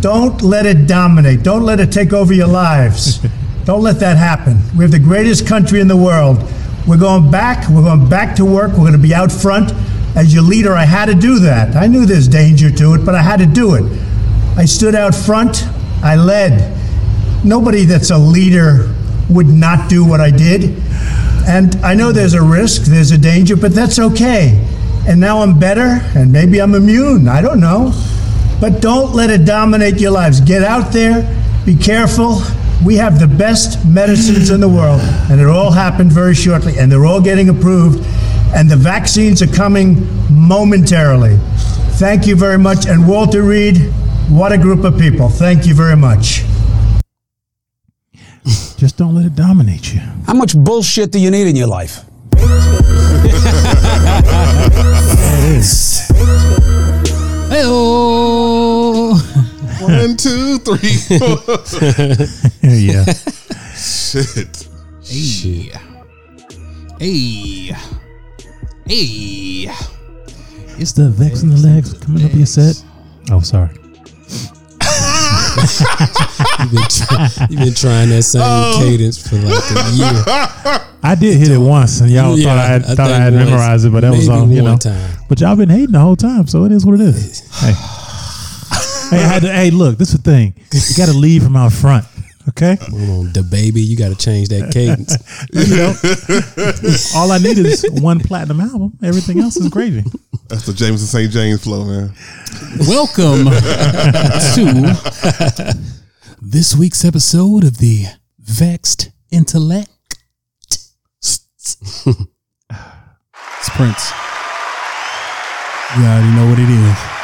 Don't let it dominate. Don't let it take over your lives. Don't let that happen. We have the greatest country in the world. We're going back. We're going back to work. We're going to be out front. As your leader, I had to do that. I knew there's danger to it, but I had to do it. I stood out front. I led. Nobody that's a leader would not do what I did. And I know there's a risk, there's a danger, but that's okay. And now I'm better, and maybe I'm immune. I don't know. But don't let it dominate your lives. Get out there, be careful. We have the best medicines in the world, and it all happened very shortly, and they're all getting approved, and the vaccines are coming momentarily. Thank you very much. And Walter Reed, what a group of people. Thank you very much. Just don't let it dominate you. How much bullshit do you need in your life? Hey-oh. One, two, three, four. yeah. Shit. Hey. Hey. Hey. It's the Vex and the Legs coming up your set. Oh, sorry. You've been, try- you've been trying that same Oh. cadence for like a year. I did hit it once, and y'all Yeah, thought I had, I thought I had once. memorized it, but that was all you know. time. But y'all been hating the whole time, so it is what it is. hey, hey, I had to, hey, look, this is the thing. You got to lead from out front, okay? Hold on, the baby, you got to change that cadence. You know, all I need is one platinum album. Everything else is gravy. That's the James and St. James flow, man. Welcome to this week's episode of the Vexed Intellect. It's Prince. You already know what it is.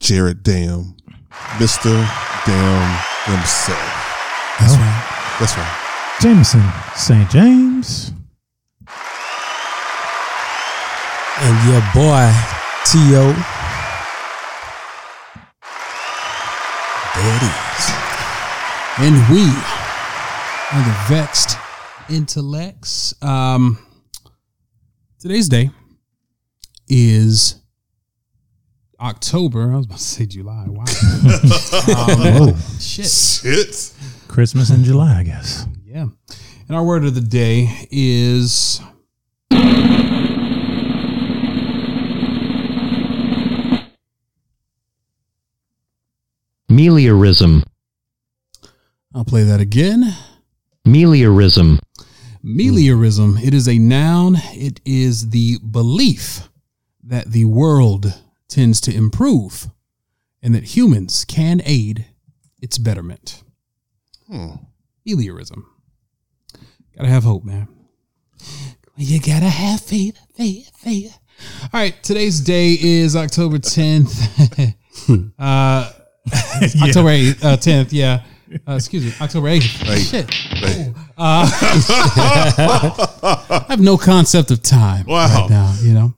Jared Dam. Mr. Dam himself. That's right. That's right. Jameson St. James. And your boy, T.O. There it is. And we are the Vexed Intellects. Um, today's day is October. I was about to say July. Wow. um, shit. Shit. Christmas in July, I guess. Yeah. And our word of the day is Meliorism. I'll play that again. Meliorism. Meliorism. It is a noun. It is the belief that the world tends to improve and that humans can aid its betterment. Meliorism. Gotta have hope, man. You gotta have faith, faith, faith. All right, today's day is October 10th. uh, October 8th, uh, 10th, yeah. Uh, excuse me, October 8th. Hey. Shit. Hey. I have no concept of time Wow. right now, you know.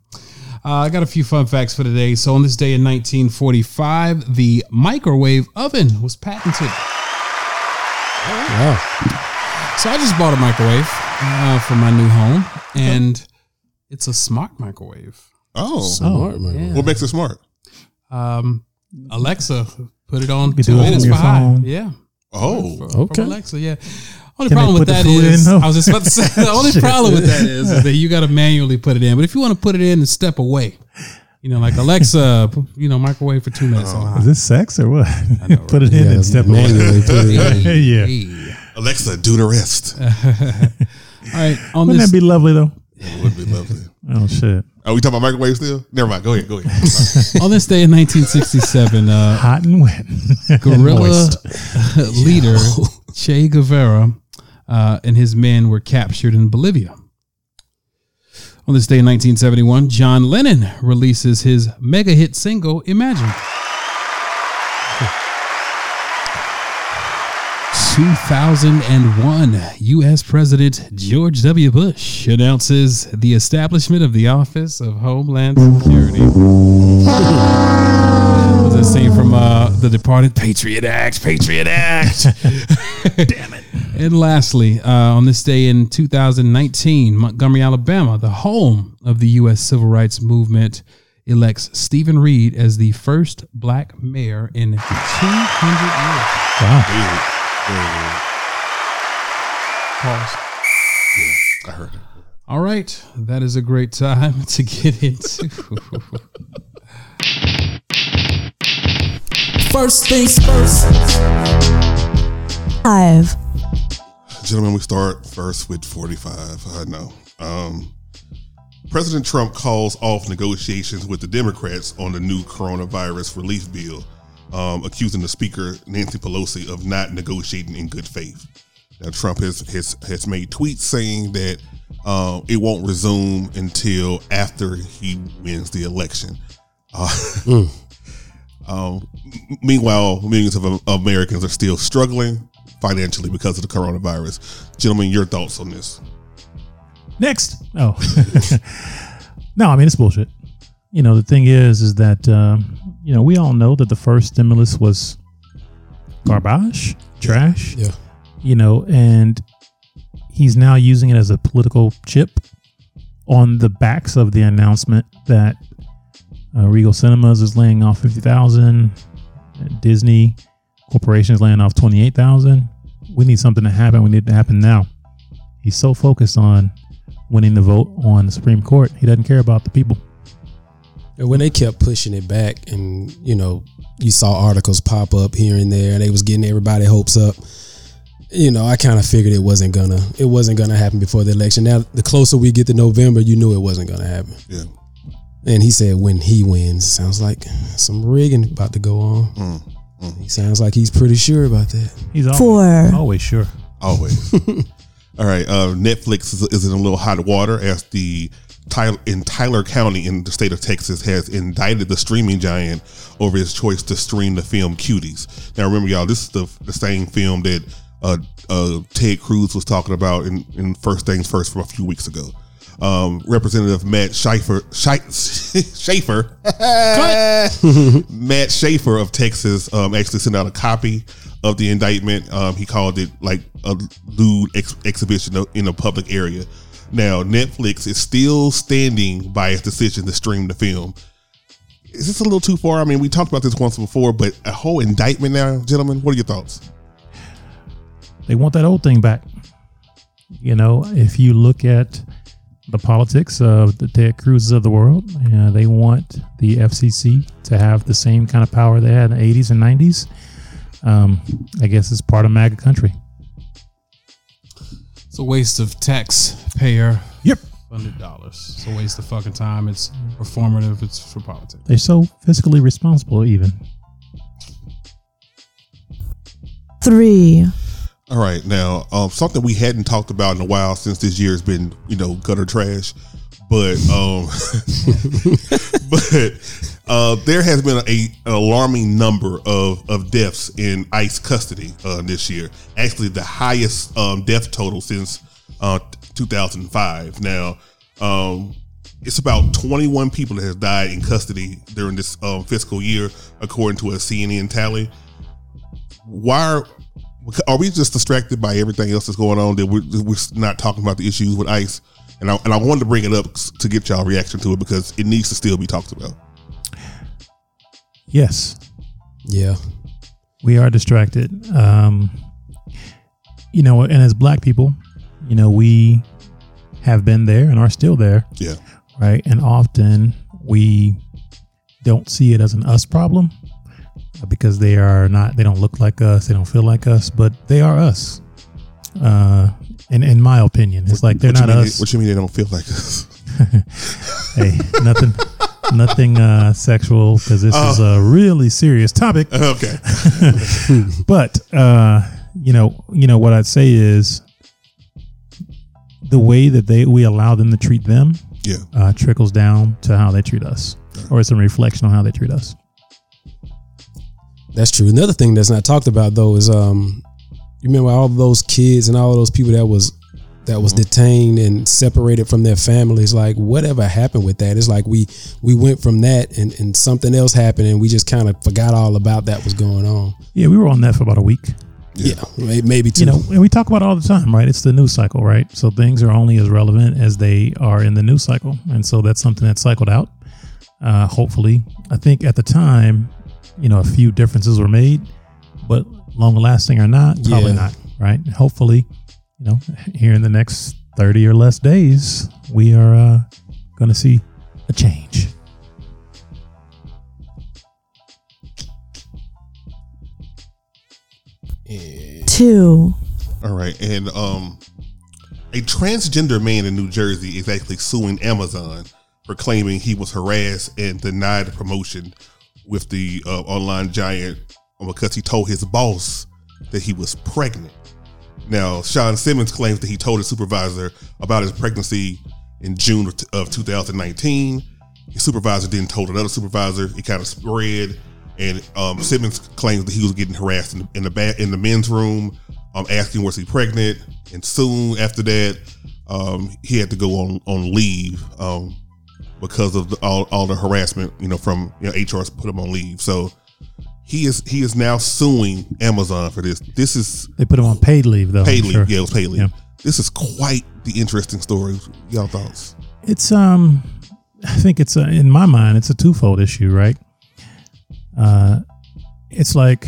Uh, I got a few fun facts for today. So, on this day in 1945, the microwave oven was patented. Wow. So, I just bought a microwave uh, for my new home, and it's a smart microwave. Oh. Smart, man. yeah. What makes it smart? Um, Alexa, put it on can two do it minutes from for your high. phone. Yeah. Oh. From- from Okay. Alexa, yeah. Only Can problem with put the that food is, in. I was just about to say, the only Shit. problem with that is, is that you got to manually put it in. But if you want to put it in and step away, you know, like Alexa, you know, microwave for two minutes on. Is this sex or what? know, Put it in Yeah, and step away. put it in. yeah. Hey. Alexa, do the rest. All right, on Wouldn't this, that be lovely though? It would be lovely. Oh shit. Are we talking about microwave still? Never mind. Go ahead. Go ahead. On this day in 1967, uh, Hot and wet. And guerrilla moist. leader Che Guevara uh, and his men were captured in Bolivia. On this day in 1971, John Lennon releases his mega hit single Imagine. 2001, U.S. President George W. Bush announces the establishment of the Office of Homeland Security. Was that scene from uh, The Departed? Patriot Act, Patriot Act. Damn it. And lastly, uh, on this day in 2019, Montgomery, Alabama, the home of the U.S. Civil Rights Movement, elects Steven Reed as the first black mayor in 200 years. Wow. Very, very weird. Pause. I heard it. All right, that is a great time to get into. First things first. Five. Gentlemen, we start first with 45. I know. Um, President Trump calls off negotiations with the Democrats on the new coronavirus relief bill, um, accusing the Speaker, Nancy Pelosi, of not negotiating in good faith. Now, Trump has, has, has made tweets saying that um, it won't resume until after he wins the election. Uh, um, meanwhile, millions of Am- Americans are still struggling financially because of the coronavirus. Gentlemen, your thoughts on this? Next. Oh. no, I mean it's bullshit. You know, the thing is, is that um, you know we all know that the first stimulus was garbage, trash. Yeah. You know, and he's now using it as a political chip on the backs of the announcement that uh, Regal Cinemas is laying off fifty thousand, Disney Corporation is laying off twenty eight thousand. We need something to happen. We need it to happen now. He's so focused on winning the vote on the Supreme Court, he doesn't care about the people. And when they kept pushing it back, and you know, you saw articles pop up here and there, and they was getting everybody hopes up. You know, I kind of figured it wasn't gonna it wasn't gonna happen before the election. Now, the closer we get to November, you knew it wasn't gonna happen. Yeah. And he said when he wins, sounds like some rigging about to go on. Mm. He sounds like he's pretty sure about that. He's always, Four. always sure. Always. All right. Uh, Netflix is, is in a little hot water as the Tyler, in Tyler County in the state of Texas has indicted the streaming giant over his choice to stream the film Cuties. Now, remember, y'all, this is the, the same film that uh, uh, Ted Cruz was talking about in, in First Things First from a few weeks ago. Um, Representative Matt Schaefer, Schaefer, Matt Schaefer of Texas um, actually sent out a copy of the indictment. Um, he called it like a lewd ex- exhibition in a public area. Now, Netflix is still standing by its decision to stream the film. Is this a little too far? I mean, we talked about this once before, but a whole indictment now, gentlemen. What are your thoughts? They want that old thing back. You know, if you look at the politics of the Ted Cruz's of the world, uh, they want the FCC to have the same kind of power they had in the 80s and 90s. Um, I guess it's part of MAGA country. It's a waste of taxpayer Yep. funded dollars. It's a waste of fucking time. It's performative. It's for politics. They're so fiscally responsible, even. Three. All right, now um, something we hadn't talked about in a while since this year has been, you know, gutter trash, but um, but uh, there has been a, an alarming number of of deaths in ICE custody uh, this year. Actually, the highest um, death total since uh, 2005. Now, um, it's about 21 people that have died in custody during this um, fiscal year, according to a CNN tally. Why are are we just distracted by everything else that's going on that we're, we're not talking about the issues with ICE? And I, and I wanted to bring it up to get y'all reaction to it because it needs to still be talked about. Yes, Yeah. we are distracted. Um, you know, and as black people, you know, we have been there and are still there, Yeah. right? And often we don't see it as an us problem because they are not, they don't look like us, they don't feel like us, but they are us. Uh, in, in my opinion, it's like they're not mean, us. What you mean they don't feel like us? hey, nothing, nothing uh, sexual because this is a really serious topic. okay. but uh, you know, you know what I'd say is the way that they we allow them to treat them Yeah. uh, trickles down to how they treat us, or it's a reflection on how they treat us. That's true. Another thing that's not talked about though is um you remember all those kids and all those people that was that was detained and separated from their families like whatever happened with that it's like we we went from that and, and something else happened and we just kind of forgot all about that was going on Yeah, we were on that for about a week. yeah, may- maybe two You know, and we talk about it all the time, right? It's the news cycle, right? So things are only as relevant as they are in the news cycle, and so that's something that's cycled out. Uh, hopefully, I think at the time, you know, a few differences were made, but long lasting or not, probably Yeah. not. Right? Hopefully, you know, here in the next thirty or less days, we are uh, going to see a change. two, All right, and um, a transgender man in New Jersey is actually suing Amazon for claiming he was harassed and denied promotion with the uh, online giant because he told his boss that he was pregnant. Now, Sean Simmons claims that he told his supervisor about his pregnancy in June of, of 2019. His supervisor then told another supervisor. It kind of spread, and um, Simmons claims that he was getting harassed in the in the, ba- in the men's room, um, asking was he pregnant. And soon after that, um, he had to go on on leave um, because of the, all all the harassment. You know, from you know HR put him on leave. So he is he is now suing Amazon for this. This is They put him on paid leave though. paid leave. sure. Yeah, it was paid leave. Yeah. This is quite the interesting story. Y'all thoughts? It's um, I think it's a, in my mind, it's a twofold issue, right? Uh, it's like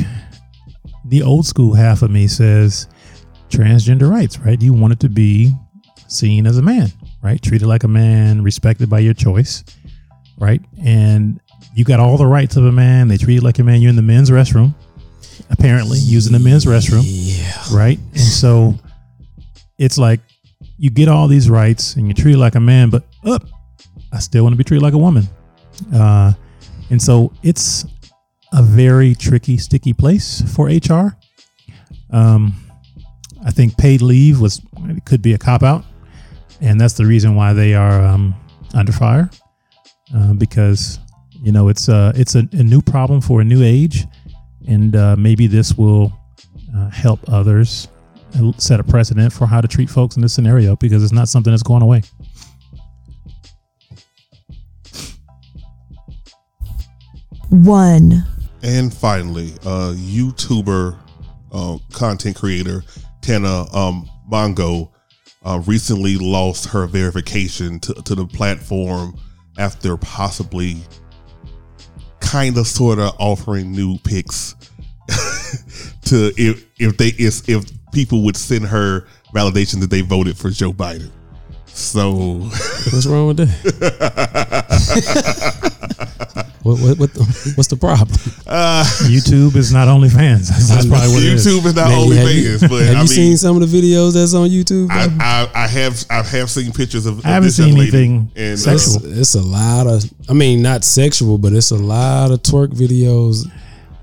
the old school half of me says transgender rights, right? You want it to be seen as a man, right? Treated like a man, respected by your choice, right? And you got all the rights of a man. They treat you like a man. You're in the men's restroom, apparently using the men's restroom, Yeah. right? And so it's like you get all these rights and you're treated like a man, but up, I still want to be treated like a woman. Uh, and so it's a very tricky, sticky place for HR. Um, I think paid leave was it could be a cop out, and that's the reason why they are um, under fire uh, because you know it's uh, it's a, a new problem for a new age, and uh, maybe this will uh, help others set a precedent for how to treat folks in this scenario because it's not something that's going away. one, And finally, uh, YouTuber, uh, content creator Tana um, Mongeau uh, recently lost her verification to, to the platform after possibly kind of sort of offering new pics to if if they if, if people would send her validation that they voted for Joe Biden. So What's wrong with that? what, what, what the, what's the problem? YouTube is not OnlyFans. That's, that's probably what it is. YouTube is not Man, only have you, fans, but have I you mean, seen some of the videos that's on YouTube? I. I, I have I have seen pictures of. of I haven't this seen lady, anything and, uh, sexual. it's, it's a lot of, I mean, not sexual, but it's a lot of twerk videos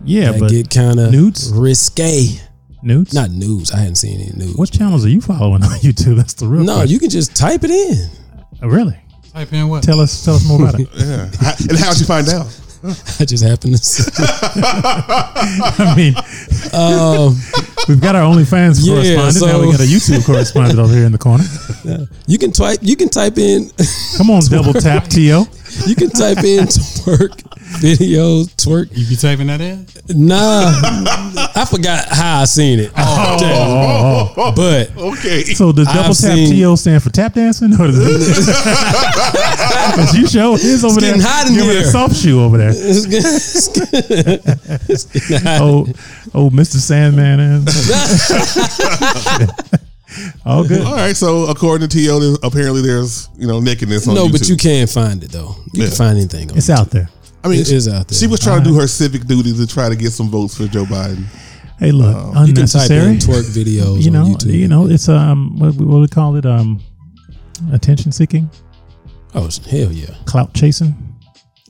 Yeah, that but get kind of nudes? risque. nudes. Not news. I hadn't seen any news. What channels are you following on YouTube? That's the real. No, question. you can just type it in. Oh, really. Type in what? Tell us. Tell us more about it. yeah. How- and how'd you find out? I just happened to see. I mean, Um, we've got our OnlyFans Yeah, correspondent. now we so- got a YouTube correspondent over here in the corner. you can type. You can type in. Come on, double tap To. You can type in twerk videos. Twerk. You be typing that in? Nah, I forgot how I seen it. Oh, But Okay. So does I've double tap seen- To stand for tap dancing? Or does it? Because you show his over there. getting hot in you over here. soft shoe over there. it's good. It's good. Oh, oh, Mr. Sandman. And all good. All right. So according to To, apparently there's you know nakedness on no, YouTube. but you can find it though. You Yeah. can find anything. On It's out there. I mean, It is out there. She was trying to do her civic duty to try to get some votes for Joe Biden. Hey, look, You can type unnecessary. in twerk videos you know, on YouTube. you know, it's um, what, what do we call it? Um, attention seeking, Oh hell yeah! clout chasing,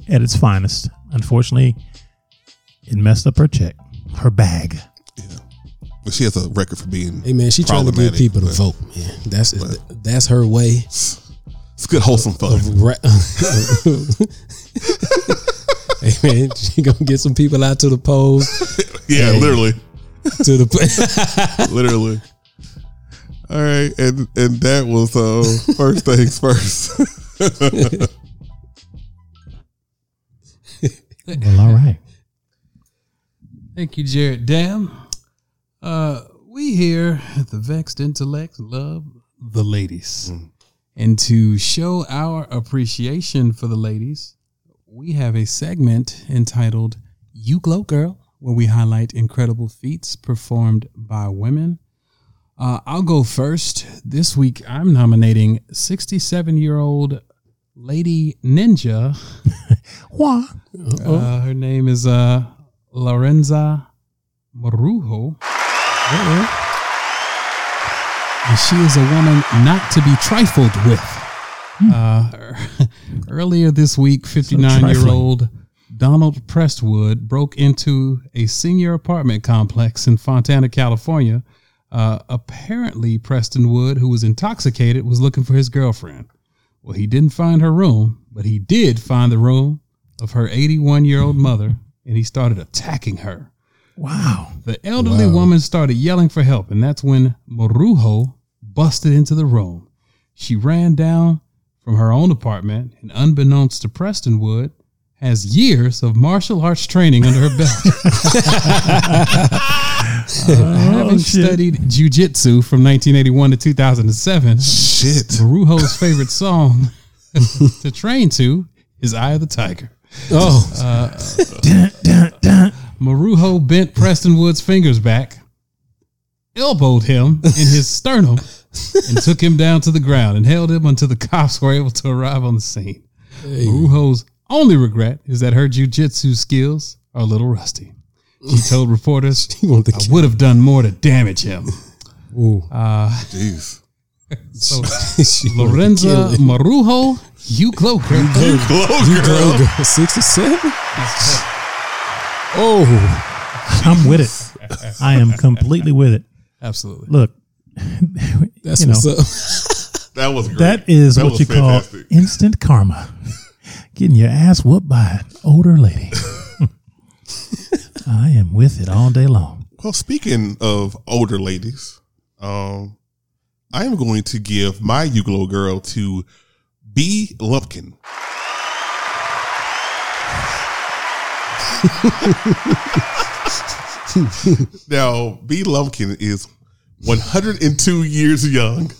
at its finest. Unfortunately, it messed up her check, her bag. But she has a record for being. Hey man, she trying to get Problematic, people to but- vote. Man, that's that's her way It's good wholesome fun. of. Ra- hey man, she gonna get some people out to the polls. yeah, Hey. literally, To the place. literally. All right, and and that was uh first things first. Well, all right. Thank you, Jared Dam. Uh, we here at the Vexed Intellect love the ladies. And to show our appreciation for the ladies, we have a segment entitled You Glow Girl, where we highlight incredible feats performed by women. Uh, I'll go first. This week, I'm nominating 67 year old Lady Ninja. Why? Uh, her name is uh, Lorenza Marujo. And she is a woman not to be trifled with. Uh, earlier this week, 59 year old Donald Prestwood broke into a senior apartment complex in Fontana, California. Uh, apparently, Preston Wood, who was intoxicated, was looking for his girlfriend. Well, he didn't find her room, but he did find the room of her 81 year old mother, and he started attacking her. Wow. The elderly woman started yelling for help, and that's when Marujo busted into the room. She ran down from her own apartment, and unbeknownst to Preston Wood, has years of martial arts training under her belt. Uh, having shit. studied jujitsu from 1981 to 2007, Shit. Marujo's favorite song to train to is Eye of the Tiger. Oh, Dun, dun, dun. Marujo bent Preston Wood's fingers back, elbowed him in his sternum, and took him down to the ground and held him until the cops were able to arrive on the scene. Marujo's only regret is that her jujitsu skills are a little rusty. She told reporters, you want I would have done more to damage him. Ooh. Uh, Jeez. So, She wanted to Lorenza. Marujo, you glow girl. Glow You girl. go, girl. 67? Oh, I'm with it. I am completely with it. Absolutely. Look, that's You know. what's up. That was great. that is That what you fantastic. call instant karma. Getting your ass whooped by an older lady. I am with it all day long. Well, speaking of older ladies, um, I am going to give my You Glow girl to Bea Lumpkin. now, Bea Lumpkin is 102 years young,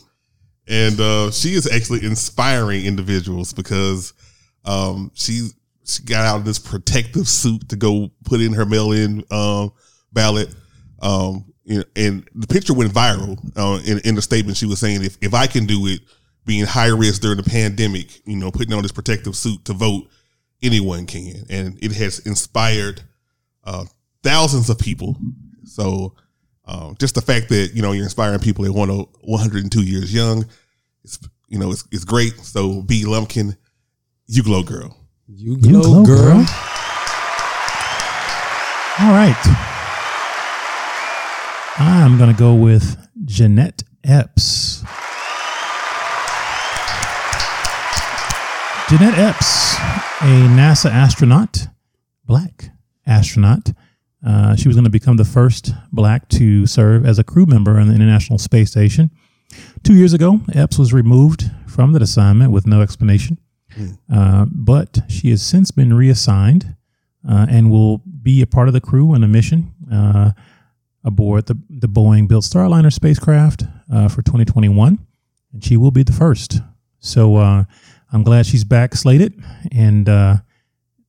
and uh, she is actually inspiring individuals because um, she she got out of this protective suit to go put in her mail-in um, ballot. Um, you know, and the picture went viral. Uh, in, in the statement, she was saying, "If if I can do it, being high risk during the pandemic, you know, putting on this protective suit to vote, anyone can." And it has inspired uh, thousands of people. So, um, just the fact that you know you're inspiring people at one 102 years young, it's you know it's it's great. So, Bea Lumpkin, you glow girl. You You glow, glow, girl. girl. All right. I'm going to go with Jeanette Epps. Jeanette Epps, a NASA astronaut, black astronaut. Uh, she was going to become the first black to serve as a crew member on the International Space Station. Two years ago, Epps was removed from that assignment with no explanation. Uh, but she has since been reassigned uh, and will be a part of the crew on a mission uh, aboard the, the Boeing built Starliner spacecraft uh, for 2021. And she will be the first. So uh, I'm glad she's back slated. And uh,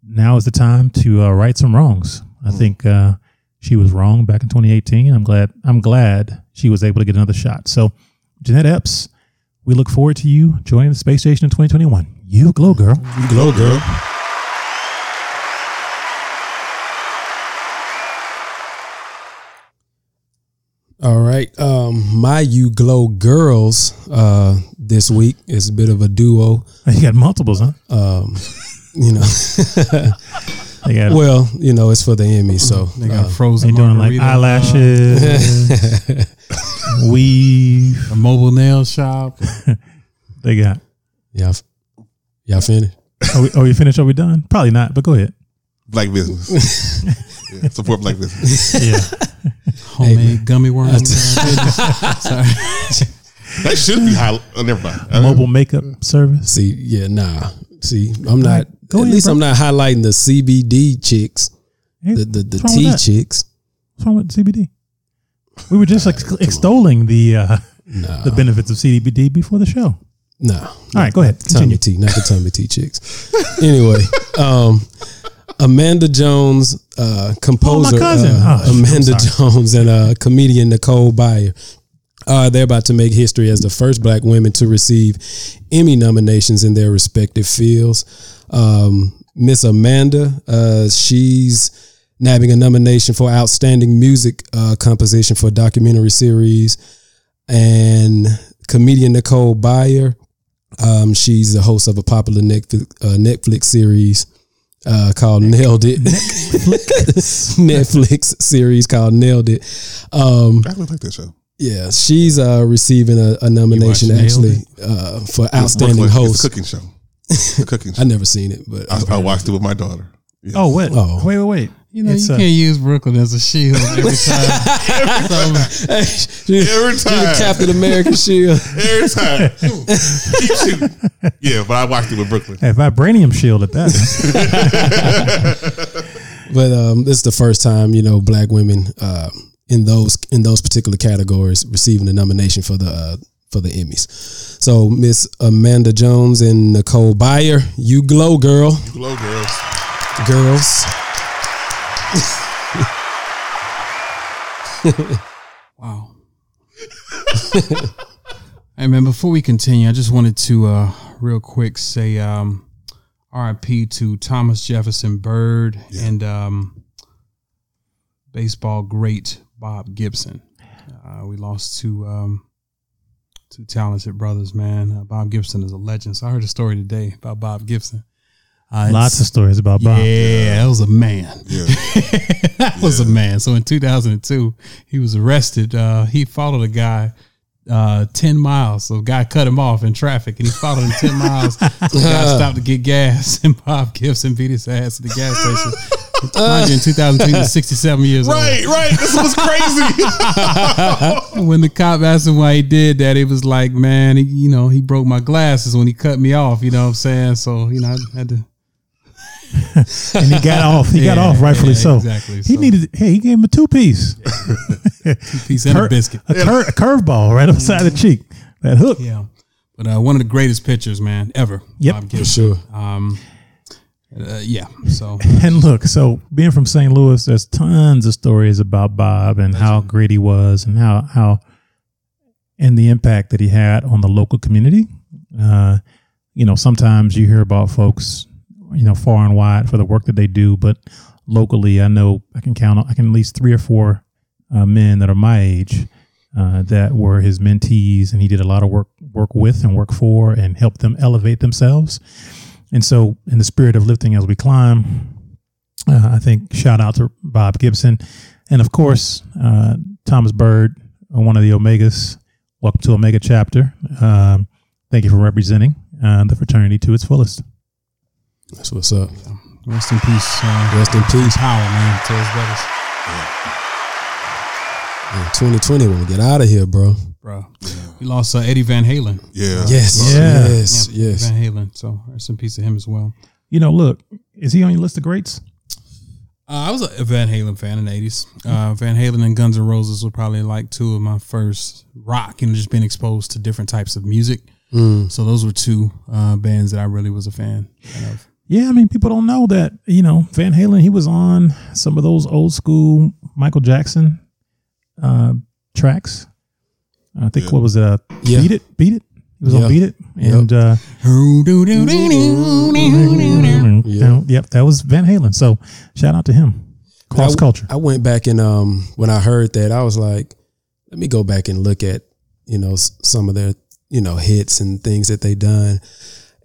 now is the time to uh, right some wrongs. I think uh, she was wrong back in 2018. I'm glad. I'm glad she was able to get another shot. So, Jeanette Epps, we look forward to you joining the space station in 2021. You glow, girl. You glow, girl. All right. Um, my You Glow Girls uh, this week It's a bit of a duo. You got multiples, huh? Um, you know, got well, you know, it's for the Emmy, so They got uh, frozen they doing like eyelashes, weave. a mobile nail shop. They got. y'all, y'all finished. Are we, are we finished? Are we done? Probably not, but go ahead. Black business. yeah, support black business. Yeah. Homemade gummy worms. Sorry. That should be high. Oh, never mind. Mobile makeup service. See, yeah, nah. See, I'm not. Go at ahead, least bro. I'm not highlighting the CBD chicks, Hey, the the, the what's wrong with T that? chicks. What's wrong with CBD? We were just ex- extolling the uh, the benefits of CBD before the show. No. All right, go ahead. Tummy Continue. tea, not the tummy tea chicks. anyway, um, Amanda Jones, uh, composer, cousin. uh, Oh, Amanda I'm Jones, and uh, comedian Nicole Byer. Uh, they're about to make history as the first black women to receive Emmy nominations in their respective fields. Um, Miss Amanda, uh, she's nabbing a nomination for Outstanding Music uh, Composition for a documentary series. And comedian Nicole Byer, um, she's the host of a popular Netflix, uh, Netflix series uh, called Nailed It. Netflix series called Nailed It. Um, I really like that show. Yeah, she's uh, receiving a, a nomination actually uh, for outstanding Brooklyn, host. It's a cooking show. It's a cooking show. I never seen it, but I, I watched it with my daughter. Yeah. Oh, wait. Oh. Wait, wait, wait. You know, It's, you uh, can't use Brooklyn as a shield every time. So, She- Every she the time. Captain America shield. Every time. Keep shooting. Yeah, but I watched it with Brooklyn. Hey, vibranium shield at that. But um, this is the first time you know black women uh, in those in those particular categories receiving a nomination for the uh, for the Emmys. So Miss Amanda Jones and Nicole Byer, you glow, girl, Glow girls. girls. wow. hey man, before we continue, I just wanted to uh real quick say um RIP to Thomas Jefferson Byrd and um baseball great Bob Gibson. Uh, we lost two um two talented brothers, man. Uh, Bob Gibson is a legend. So I heard a story today about Bob Gibson. Uh, Lots of stories about Bob. yeah, that was a man. Yeah. that was a man. So in 2002, he was arrested. Uh, he followed a guy uh, 10 miles. So a guy cut him off in traffic and he followed him 10 miles. So the guy stopped to get gas and Bob Gibson beat his ass at the gas station. Mind you, in 2002, he was 67 years Right, right. This was crazy. When the cop asked him why he did that, he was like, man, he, you know, he broke my glasses when he cut me off. You know what I'm saying? So, you know, I had to. and he got off. He got off rightfully yeah, so. exactly. He So- needed. Hey, he gave him a two piece, two Piece and a biscuit. a, cur- a curveball right upside the cheek. That hook. Yeah. But uh, one of the greatest pitchers, man, ever. Yep. Bob For sure. Um, uh, yeah. So And look, so being from St. Louis, there's tons of stories about Bob and how great he was, and how how and the impact that he had on the local community. Uh, you know, sometimes you hear about folks, you know, far and wide for the work that they do, but locally, I know I can count on I can at least three or four uh, men that are my age uh, that were his mentees, and he did a lot of work work with and work for, and helped them elevate themselves. And so, in the spirit of lifting as we climb, uh, I think shout out to Bob Gibson, and of course uh, Thomas Byrd, uh, one of the Omegas. Welcome to Omega Chapter. Um, thank you for representing uh, the fraternity to its fullest. That's what's up. rest in peace. Uh, Rest in peace. Power, man, to his brothers. In 2020, when we get out of here, bro. Bro. We lost uh, Eddie Van Halen. Yeah. Yes, Yeah. yes, Yeah, yes. Van Halen. So rest in peace to him as well. You know, look, is he on your list of greats? Uh, I was a Van Halen fan in the 80s. Uh, Van Halen and Guns N' Roses were probably like two of my first rock and just being exposed to different types of music. Mm. So those were two uh, bands that I really was a fan of. Yeah, I mean, people don't know that, you know, Van Halen, he was on some of those old school Michael Jackson uh, tracks. I think Yeah. what was it? Uh, Yeah. Beat It? Beat It? It was Yeah. on Beat It. And uh, Yeah. yep, that was Van Halen. So shout out to him. Cross culture. I went back and um when I heard that I was like, let me go back and look at you know s- some of their you know hits and things that they done,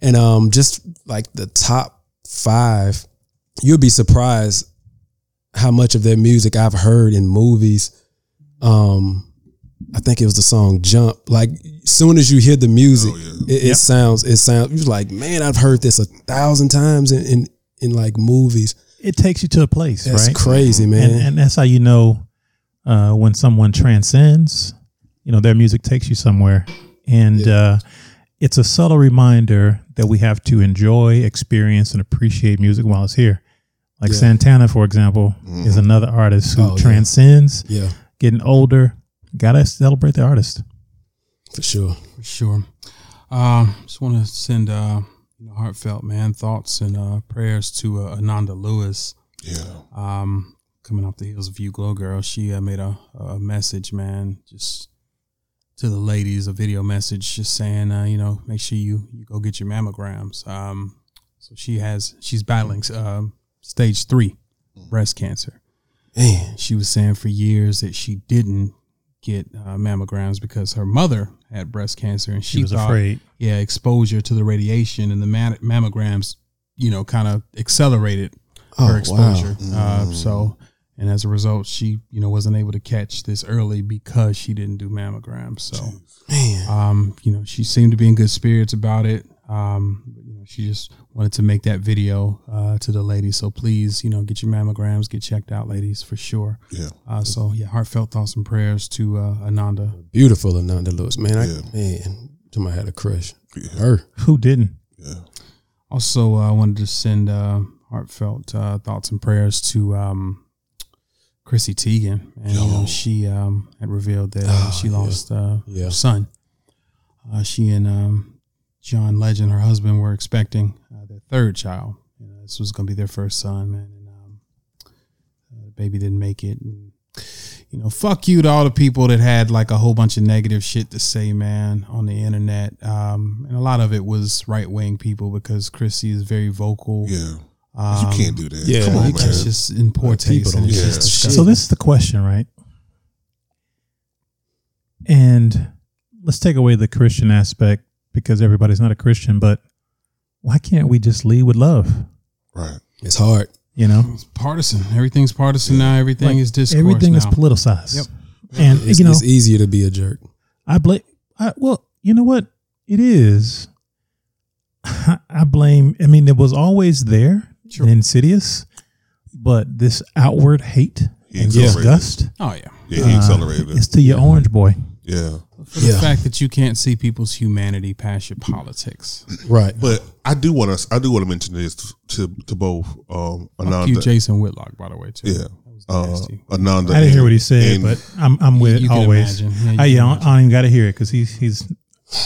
and um just like the top five, you'll be surprised how much of their music I've heard in movies. Um, I think it was the song "Jump." Like soon as you hear the music, Oh, yeah. it, it Yep. sounds it sounds you're like, man, I've heard this a thousand times in in, in like movies. it takes you to a place, That's right? crazy, man. and, and that's how you know uh, when someone transcends. You know, their music takes you somewhere, and uh, it's a subtle reminder that we have to enjoy, experience, and appreciate music while it's here. Like Yeah. Santana, for example, is another artist who Oh, yeah. transcends. yeah, Getting older, gotta celebrate the artist. for sure. For sure. Um, just want to send uh, you know, heartfelt man thoughts and uh, prayers to uh, Ananda Lewis. Yeah. Um, coming off the heels of You Glow Girl, she uh, made a, a message, man, just to the ladies, a video message, just saying, uh, you know, make sure you you go get your mammograms. Um, so she has, she's battling um, stage three breast cancer. Man, She was saying for years that she didn't get uh, mammograms because her mother had breast cancer, and she, She was thought, afraid. yeah, exposure to the radiation and the mam- mammograms, you know, kind of accelerated Oh, her wow. exposure. Uh, so, and as a result, she, you know, wasn't able to catch this early because she didn't do mammograms. So, man. um, you know, she seemed to be in good spirits about it. Um, but, you know, she just wanted to make that video uh, to the ladies. So please, you know, get your mammograms, get checked out, ladies, for sure. Yeah. Uh, so yeah, heartfelt thoughts and prayers to uh, Ananda. Beautiful Ananda Lewis, man. I, Yeah. Man, somebody had a crush. Yeah. Her. Who didn't? Yeah. Also, uh, I wanted to send uh, heartfelt uh, thoughts and prayers to um, Chrissy Teigen. And you know, she um, had revealed that uh, Oh, she yeah. lost uh, Yeah. her son. Uh, she and um, John Legend, her husband, were expecting uh, their third child. You know, this was going to be their first son, man. And um, uh, the baby didn't make it. And, you know, fuck you to all the people that had like a whole bunch of negative shit to say, man, on the internet. Um, and a lot of it was right wing people because Chrissy is very vocal. Yeah. Um, you can't do that. yeah, Come on, you man. can't. It's just in poor Like, taste. and don't it's give just. So this is the question, right? And let's take away the Christian aspect because everybody's not a Christian, but why can't we just lead with love? Right. It's hard. You know, It's partisan. Everything's partisan now. Everything Like, is discourse everything now. is politicized. Yep. And It's, you know, it's easier to be a jerk. I blame. I, well, you know what? It is. I blame. I mean, it was always there, Sure. insidious, but this outward hate He and accelerated. disgust oh yeah. Yeah, he uh, accelerated it. is to your orange boy. Yeah. For the Yeah. fact that you can't see people's humanity past your politics. Right. But I do want to I do want to mention this to to both um Fuck Ananda. you, Jason Whitlock, by the way, too. Yeah. Uh. Ananda. I didn't hear what he said, and- but I'm I'm with You it can always. imagine. Yeah, you I, yeah, I don't- imagine. I don't even got to hear it because he's he's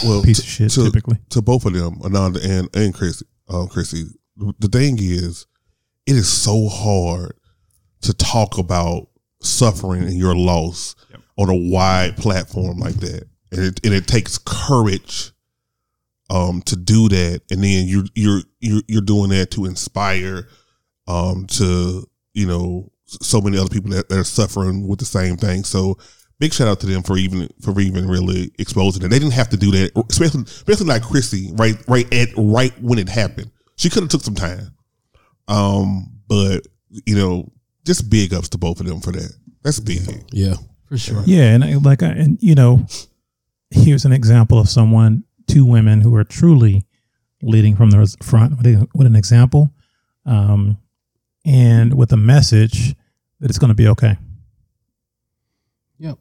well, a piece of to- shit to, typically. to both of them, Ananda and and Chrissy. Um, Chrissy. The thing is, it is so hard to talk about suffering and your loss on a wide platform like that, and it and it takes courage. Um, to do that, and then you're you're you're you're doing that to inspire, um, to you know so many other people that, that are suffering with the same thing. So big shout out to them for even for even really exposing it. They didn't have to do that, especially especially like Chrissy, right right at right when it happened. She could have took some time. Um, but you know, just big ups to both of them for that. That's big. Yeah. For sure. Yeah, and I, like, I, and you know, here's an example of someone, two women who are truly leading from the front with, an example, um, and with a message that it's going to be okay. Yep.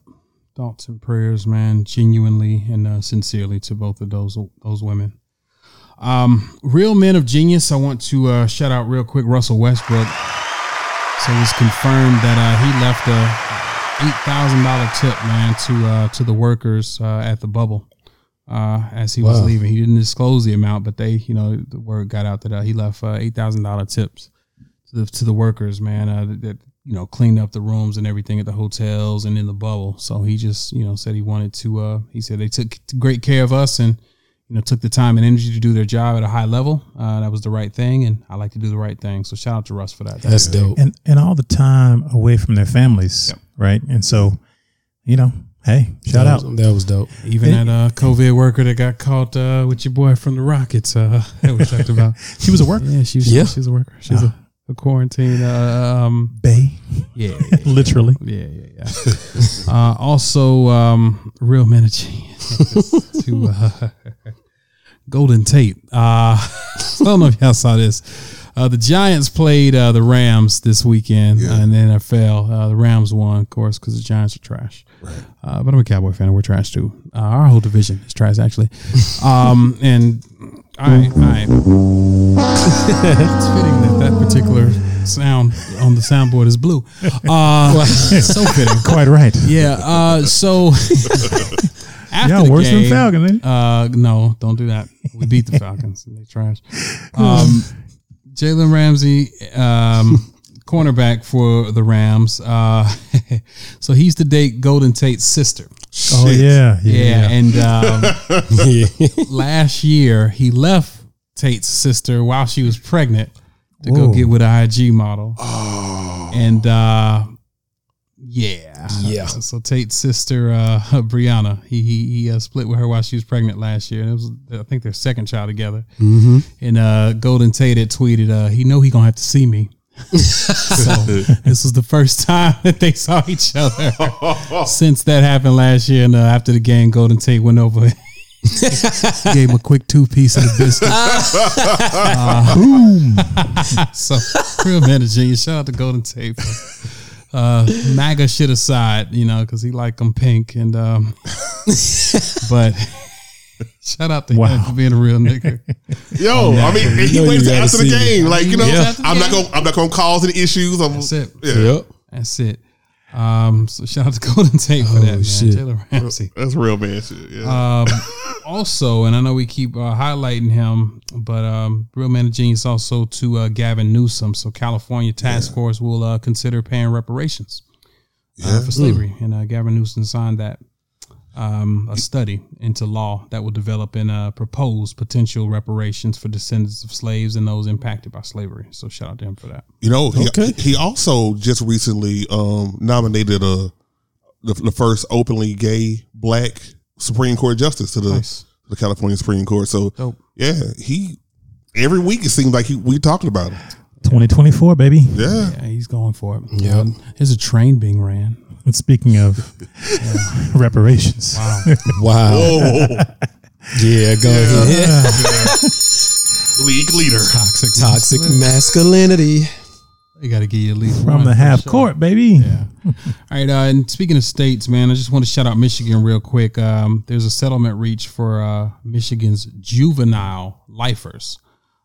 Thoughts and prayers, man, genuinely and uh, sincerely to both of those those women. Um, real men of genius. I want to uh, shout out real quick Russell Westbrook. So it's confirmed that uh, he left a eight thousand dollar tip, man, to uh, to the workers uh, at the bubble uh, as he was leaving. He didn't disclose the amount, but they, you know, the word got out that uh, he left uh, eight thousand dollar tips to the to the workers, man. Uh, that, that you know cleaned up the rooms and everything at the hotels and in the bubble. So he just you know said he wanted to. Uh, he said they took great care of us and you know took the time and energy to do their job at a high level. Uh, that was the right thing, and I like to do the right thing. So shout out to Russ for that. That's dope. And and all the time away from their families, Yep. Right? And so, you know, hey, shout that out. That was dope. Even that uh, COVID worker that got caught uh, with your boy from the Rockets uh, that we talked about. She was a worker. Yeah, she's Yeah. she's a worker. She's a, a quarantine. Uh, um, Bay, yeah, yeah, literally. yeah, yeah. yeah. uh, also, um, real men of genius to uh, Golden Tate. Uh, I don't know if y'all saw this. Uh, the Giants played uh, the Rams this weekend Yeah. uh, in the NFL. Uh, the Rams won, of course, because the Giants are trash. Uh, but I'm a Cowboy fan. and We're trash too. Uh, our whole division is trash, actually. Um, and I, I it's fitting that that particular sound on the soundboard is blue. Uh, so fitting. Quite right. Yeah. Uh, so After Y'all the worse than game, Falcons, ain't it? Uh, no, don't do that. We beat the Falcons. they trash. Um, Jalen Ramsey, um, cornerback for the Rams. Uh, so he's to date Golden Tate's sister. Oh yeah, yeah. Yeah, and um, yeah. last year he left Tate's sister while she was pregnant to go get with an IG model. Oh. And uh yeah. Yeah. So Tate's sister uh Brianna, he he, he uh, split with her while she was pregnant last year. And it was I think their second child together. Mm-hmm. And uh Golden Tate had tweeted uh he know he going to have to see me. so this was the first time that they saw each other since that happened last year. And uh, after the game, Golden Tate went over, gave him a quick two piece of the biscuit. Uh, so real man. Shout out to Golden Tate. For, uh, MAGA shit aside, you know, because he like them pink and um, but. Shout out to him for being a real nigga. Yo, I mean, he know you waits gotta after the see it. game. Like, you know, Yeah. I'm not gonna I'm not gonna cause any issues. I'm, That's it. Yeah. Yep. That's it. Um, so shout out to Golden Tate for that, man. Oh, shit. Taylor Ramsey. That's real man shit. Yeah. Um, also, and I know we keep uh, highlighting him, but um, Real Man of Genius also to uh, Gavin Newsom. So California task force will uh, consider paying reparations uh, for slavery, and uh, Gavin Newsom signed that um, a study into law that will develop and uh, propose potential reparations for descendants of slaves and those impacted by slavery. So shout out to him for that. You know, he, Okay. he also just recently um, nominated a the, the first openly gay black Supreme Court justice to the Nice. the California Supreme Court. So Dope. yeah, he every week it seems like he, we talking about him. 2024, baby. Yeah, Yeah, he's going for it. Yep. Um, there's a train being ran. And speaking of reparations, Wow. Wow. Yeah, go ahead. league leader. Toxic. Toxic masculinity. You got to give you at least from one the for half sure. court, baby. Yeah. All right. Uh, and speaking of states, man, I just want to shout out Michigan real quick. Um, there's a settlement reached for uh, Michigan's juvenile lifers,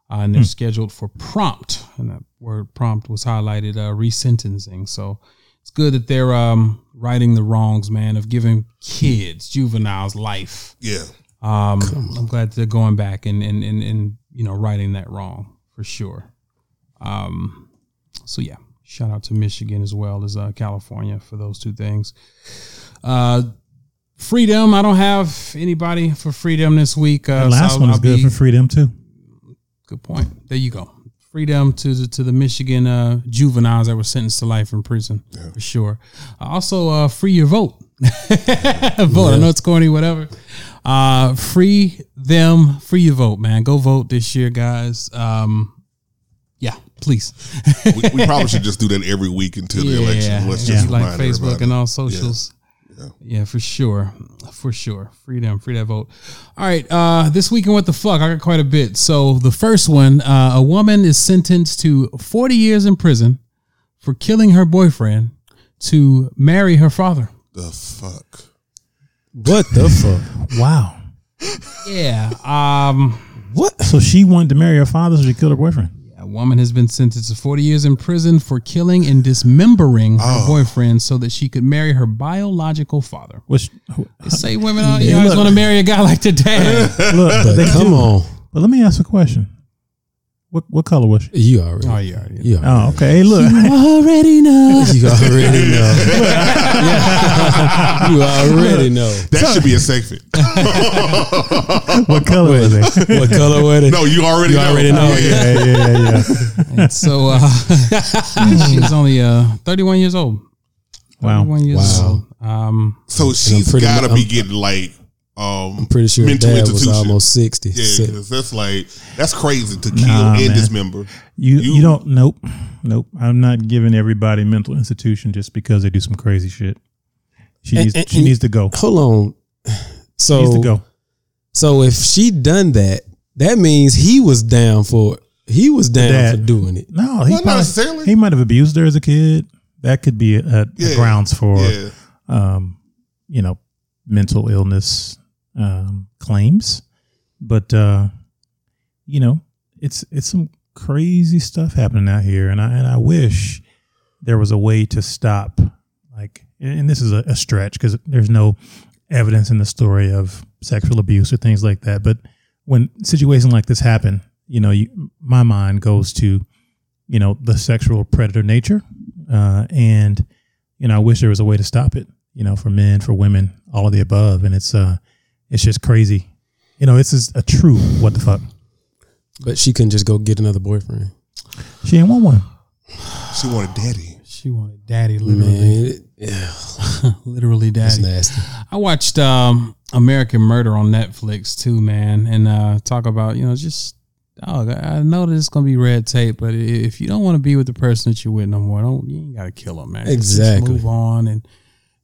uh, and they're scheduled for prompt. And that word prompt was highlighted uh, resentencing. So it's good that they're um, righting the wrongs, man, of giving kids, juveniles, life. Yeah, Um, I'm glad they're going back and, and, and, and, you know, righting that wrong for sure. Um, so yeah, shout out to Michigan as well as uh, California for those two things. Uh, freedom. I don't have anybody for freedom this week. Uh, The last so one I'll is good be- for freedom too. Good point. There you go. Freedom to the to the Michigan uh, juveniles that were sentenced to life in prison for sure. Uh, also, uh, free your vote. vote. I know it's corny, whatever. Uh, free them. Free your vote, man. Go vote this year, guys. Um, yeah, please. we, we probably should just do that every week until the election. Let's yeah. just like Facebook everybody. and all socials. Yeah. Yeah, for sure. For sure. Free them, free that vote. All right. Uh this week in what the fuck, I got quite a bit. So the first one, uh, a woman is sentenced to 40 years in prison for killing her boyfriend to marry her father. The fuck. What the fuck? Wow. Yeah. Um What? So she wanted to marry her father, so she killed her boyfriend. A woman has been sentenced to 40 years in prison for killing and dismembering her oh. boyfriend so that she could marry her biological father. Which They say women, oh, you always want to marry a guy like their dad. look, But they come do. on. But let me ask a question. What what color was she? You already. Oh, yeah. yeah. You already, Oh, okay. Hey, look. You already know. you already know. Yeah. you already know. That should be a segment. what color was it? What color was it? No, you already. You know. already know, Yeah, yeah, yeah, yeah, yeah. So uh, she's only uh, 31 years old. Wow. 31 years Wow. old. Um, So she's pretty got to be getting like um I'm pretty sure his mental dad was almost 60. Yeah, Si- 'cause that's like that's crazy to kill Nah, and man. dismember. You, You- you don't nope. Nope. I'm not giving everybody mental institution just because they do some crazy shit. She And- needs and- she needs to go. Hold on. So needs to go. So if she done that, that means he was down for he was down Dad. for doing it. No, he Well, not necessarily. He might have abused her as a kid. That could be a, a Yeah. grounds for Yeah. um, you know, mental illness um, claims. But uh, you know, it's it's some crazy stuff happening out here, and I and I wish there was a way to stop. Like, and this is a, a stretch because there's no evidence in the story of sexual abuse or things like that. But when situations like this happen, you know, you, my mind goes to, you know, the sexual predator nature, uh, and you know, I wish there was a way to stop it. You know, for men, for women, all of the above, and it's uh, it's just crazy. You know, this is a true what the fuck. But she couldn't just go get another boyfriend. She ain't want one. She wanted daddy. She wanted daddy, literally, Man, it- yeah, literally that's daddy. nasty. I watched um, American Murder on Netflix too, man, and uh, talk about you know just dog. I I know that it's gonna be red tape, but if you don't want to be with the person that you're with no more, don't you ain't gotta kill them, man. Just- just Exactly. move on and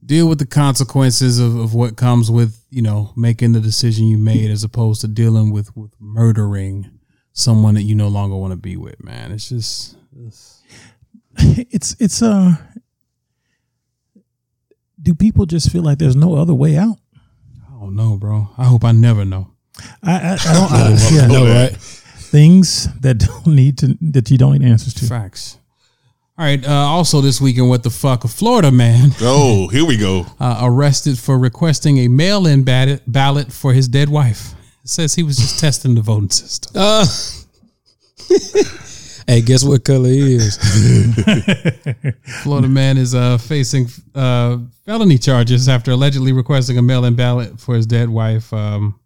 deal with the consequences of, of what comes with you know making the decision you made, as opposed to dealing with with murdering someone that you no longer want to be with, man. It's just It's it's uh. Do people just feel like there's no other way out? I don't know, bro. I hope I never know. I I, I don't. I, yeah, No, right? things that don't need to that you don't need answers to. Facts. All right. Uh, also, this weekend, what the fuck? A Florida man Oh, here we go. uh, arrested for requesting a mail-in ballot, ballot for his dead wife. It says he was just testing the voting system. Uh, hey, guess what color he is? Florida man is uh, facing uh, felony charges after allegedly requesting a mail-in ballot for his dead wife. Um,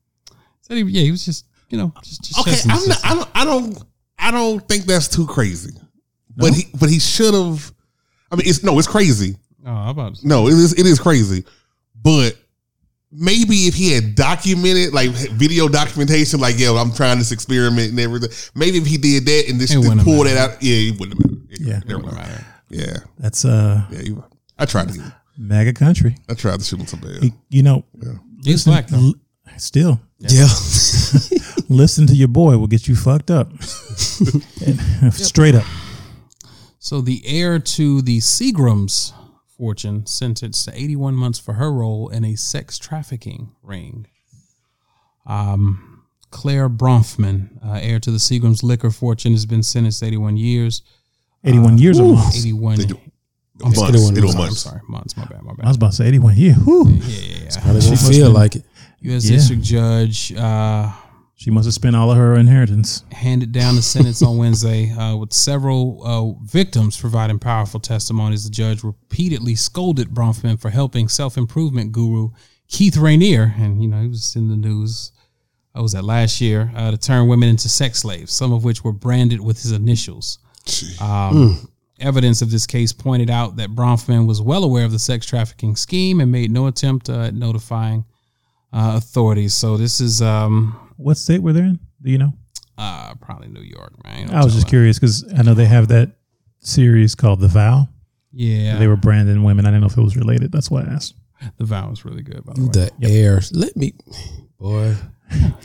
said he, yeah, he was just you know just, just Okay, testing the I'm not, system. I don't. I don't. I don't think that's too crazy. But he. But he should have. I mean, it's no. It's crazy. Oh, how about No, it is. It is crazy. But maybe if he had documented, like video documentation, like yo, I'm trying this experiment and everything. Maybe if he did that and just It pull that out, yeah, it wouldn't have mattered. Yeah. never Wouldn't matter. Yeah, That's uh yeah. You, I tried to. mega country. I tried to shoot him some bad. You, you know, He's black though. l- still Yeah. listen to your boy will get you fucked up. Straight up. So the heir to the Seagrams fortune sentenced to 81 months for her role in a sex trafficking ring. Um, Claire Bronfman, uh, heir to the Seagrams liquor fortune, has been sentenced to 81 years. 81 years or months. 81. They do- I'm months. sorry, It was It was I'm months. sorry, months. My bad. My bad. I was about to say 81 years. Whew. Yeah, yeah, yeah. How does She she feel like it? U.S. Yeah. District Judge uh, She must have spent all of her inheritance. handed down the sentence on Wednesday uh, with several uh, victims providing powerful testimonies. The judge repeatedly scolded Bronfman for helping self improvement guru Keith Raniere, and you know he was in the news. I was at last year uh, to turn women into sex slaves, some of which were branded with his initials. Um, Evidence of this case pointed out that Bronfman was well aware of the sex trafficking scheme and made no attempt uh, at notifying uh, authorities. So this is um, What state were they in? Do you know? uh, probably New York, man. I was just curious because I know they have that series called The Vow. Yeah, They were branding women. I didn't know if it was related. That's why I asked. the vow is really good. By the way. The air. Let me, boy.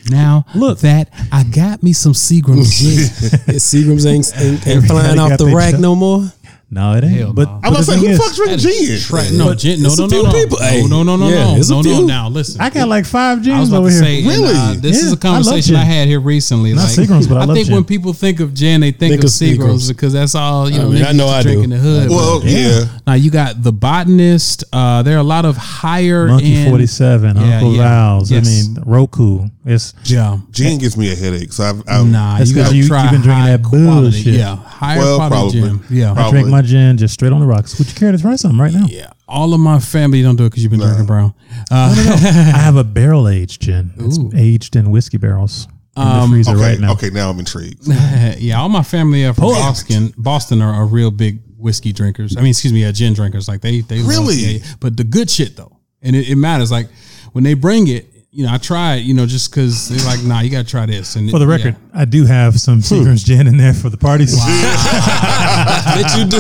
Now look that I got me some Seagram's. Seagrams ain't, ain't, ain't flying off the rack shot. no more. No, it ain't. Hell but, no. but I'm about to say, thing who is, fucks with gin? Tra- no, gin, no, no, no, no, people. no, Hey, no, no, no, yeah, no, it's a no, no. Now listen, I got like five I gins over here. say, and, Really? uh, this Yeah, is I a love conversation I, gin. had here recently. Not like, Seagram's, but I love think gin. when people think of gin, they think, Think of of Seagram's Seagram's. because that's all you I know. mean, I know I drink do. in the hood. Well, yeah. Now you got the botanist. Uh, there are a lot of higher Monkey end. 47, Yeah, Uncle yeah. Val's. Yes. I mean, Roku. It's Yeah. Gin gives me a headache, so I've, I've Nah, That's you 'cause got to you- try you've been drinking that quality. bullshit. Yeah, higher Well, quality probably. gin. Yeah, I drink my gin just straight on the rocks. Would you care to try some right now? yeah. All of my family don't do it because you've been drinking brown. Uh, I have a barrel aged gin. It's Ooh. aged in whiskey barrels in the Um, freezer okay, right now. okay. Now I'm intrigued. yeah, all my family are from Boston. Boston are, are real big whiskey drinkers. I mean, excuse me, uh, gin drinkers. Like they, they love- Really? yeah, yeah. But the good shit though, and it, it matters. Like when they bring it, you know, I try it. You know, just because they're like, nah, you got to try this. And For the it- record, I do have some Seagram's gin in there for the parties That you do.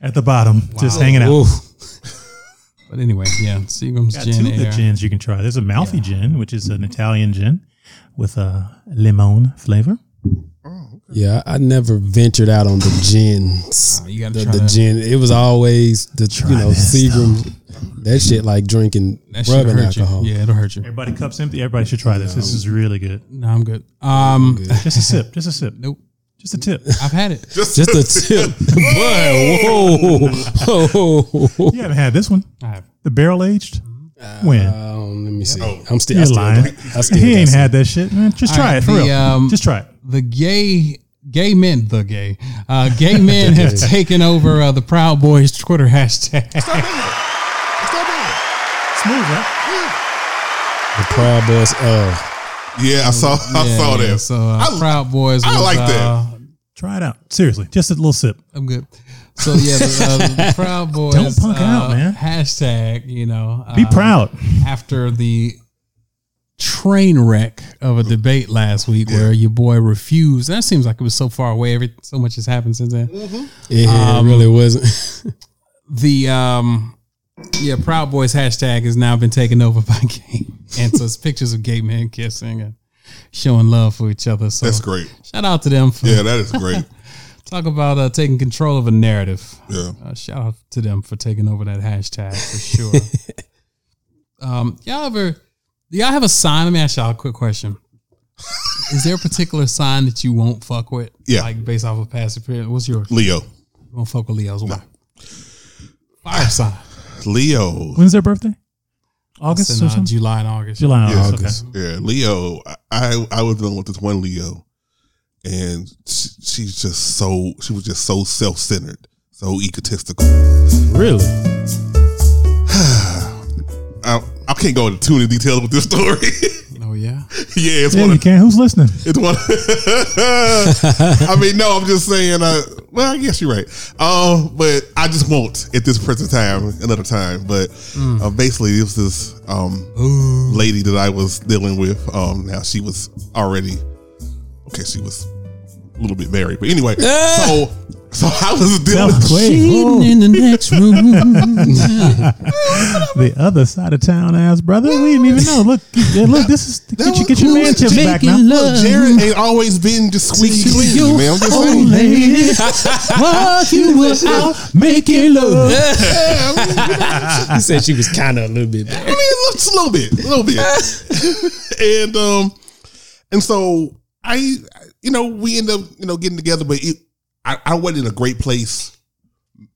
at the bottom, just hanging out. Ooh. But anyway, yeah, Seagram's Got gin two of the gins you can try. There's a Malfi gin, which is an Italian gin with a limon flavor. Oh. Yeah, I never ventured out on the gins. Oh, you gotta the, try the gin. It was always the you know Seagram. That shit like drinking That shit rubbing hurt alcohol. you. Yeah, it'll hurt you. Everybody cups empty. Everybody should try this. This is really good. No, I'm good. Um, Just a sip. Just a sip. nope. Just a tip. I've had it. Just a tip, but whoa, whoa, You haven't had this one. I have. The barrel aged. When? Um, let me see. Oh. I'm still. I You're still lying. I still He ain't had that shit, man. Just try All right, it for the, real. um, Just try it. the gay gay men, the gay uh, gay men have taken over uh, the Proud Boys Twitter hashtag. Stop doing it. Stop doing it. Smooth, right? the Proud Boys. Uh, Yeah, I saw I Yeah, saw yeah, that. So uh, I- Proud Boys. I was, like that. uh, Try it out. Seriously, just a little sip. I'm good. So yeah, the, uh, the Proud Boys. Don't punk uh, out, man. Hashtag. You know, Be uh, proud. after the train wreck of a debate last week where your boy refused. That seems like it was so far away. Every so much has happened since then. yeah, Um, it really wasn't. The um, yeah, Proud Boys hashtag has now been taken over by gay, and so it's pictures of gay men kissing and showing love for each other. So That's great. shout out to them for Yeah, that is great. talk about uh, taking control of a narrative. Yeah. Uh, shout out to them for taking over that hashtag for sure. um, y'all ever? Do y'all have a sign? Let me ask y'all a quick question. Is there a particular sign that you won't fuck with? Yeah. Like based off of past experience. What's yours? Leo. You won't fuck with Leo's. Why? Fire sign. Leo. When's their birthday? August It's or in, uh, something? July and August. July. Yes. August. Okay. Yeah, Leo. I I was dealing with this one Leo, and she, she's just so she was just so self centered, so egotistical. really? I, I can't go into too many details with this story. Oh yeah. yeah, it's Yeah, one. you Of, can. Who's listening? it's one. I mean, no, I'm just saying. Uh, well, I guess you're right. Um, but I just won't at this present time. Another time, but uh, basically, it was this um lady that I was dealing with. Um, now she was already okay. She was a little bit married, but anyway. so, so I was dealing. Self-claim. in the next room. The other side of town, ass brother. We didn't even know. Look, yeah, look. This is get, was you, get your cool. man chips back now. Making Look, Jared ain't always been just squeaky clean, man. I'm just Oh, saying. lady, while you was out making love. He said she was kind of a little bit. I mean, just a little bit, a little bit. and um, and so I, you know, we end up, you know, getting together, but it, I, I wasn't in a great place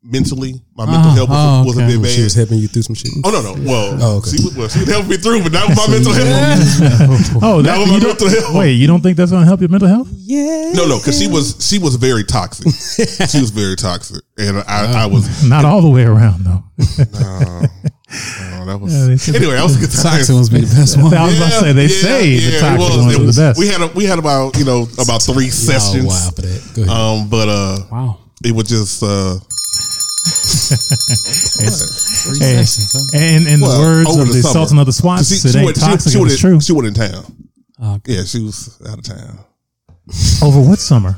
mentally. My mental Oh, health was, oh, was a okay. bit bad. She was helping you through some shit. oh no, no. Well, Oh, okay. she was well, she was helping me through, but oh, that was my mental health. Oh, That that, was my you don't, mental health. wait. You don't think that's gonna help your mental health? Yeah. No, no, because she was she was very toxic. she was very toxic, and I, I was. Not all the way around though. Oh, that was Yeah, anyway. That was a good time. Toxic ones be the best one. I was about to say they say the it toxic was. ones It was- the best. We had a, we had about you know about three sessions. wow for that. Um, but uh, Wow. it was just uh, Three Hey, sessions, huh? and in well, the words over of the summer. Sultan of the 'Cause Swats, she, it ain't went, she, toxic. she, it was wasn't- true. she wasn't in town. Okay. Yeah, she was out of town. Over what summer?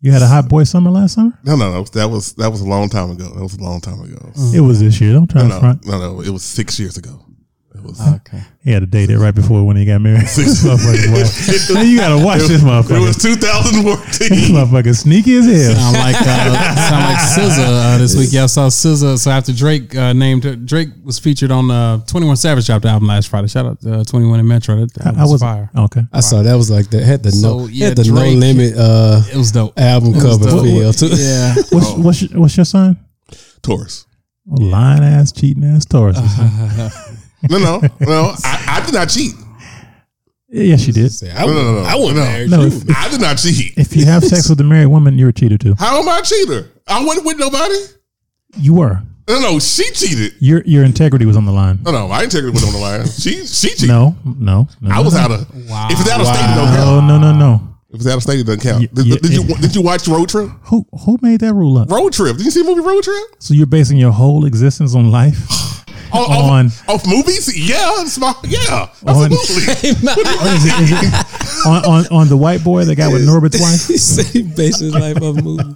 You had a hot boy summer last summer. No, no, no. That was that was a long time ago. That was a long time ago. It was this year. Don't try No, to no, front. no, no. It was six years ago. It was. Okay. He had to date it right before when he got married. This motherfucker, boy. Man, you gotta watch this motherfucker. It motherfucker. was This 2014. motherfucker sneaky as hell. Sound like uh, sound like SZA uh, this week. Y'all saw SZA. So after Drake uh, named Drake was featured on uh, Twenty One Savage dropped the album last Friday. Shout out to uh, Twenty One and Metro. That, that I was was fire. okay. I saw that was like that. Had the So, no, yeah, had the Drake- no limit uh, It was dope. album was cover dope. feel too. Yeah. What's what's your, what's your sign? Taurus. Oh, lying ass, cheating ass Taurus. No, no, no. I, I did not cheat. yes, you did. I, No, no, no, no. I wasn't No. married. No, You- if, I did not cheat. if you have sex with a married woman, you're a cheater too. How am I a cheater? I wasn't with nobody. You were. No, no. She cheated. Your your integrity was on the line. No, no. I ain't taking it on the line. She she cheated. No, no, no. I was no. out of. Wow. If it's out of state, it don't count. Oh no, no, no. If it's out of state, it doesn't count. Y- Did, yeah, did you it- did you watch Road Trip? Who who made that rule up? Road Trip. Did you see the movie Road Trip? So you're basing your whole existence on life? Off, On- off, off movies? Yeah, it's my, yeah, On- absolutely. What is it? Is it on, on on the white boy that got with Norbert's wife? He said he based his life off a movie.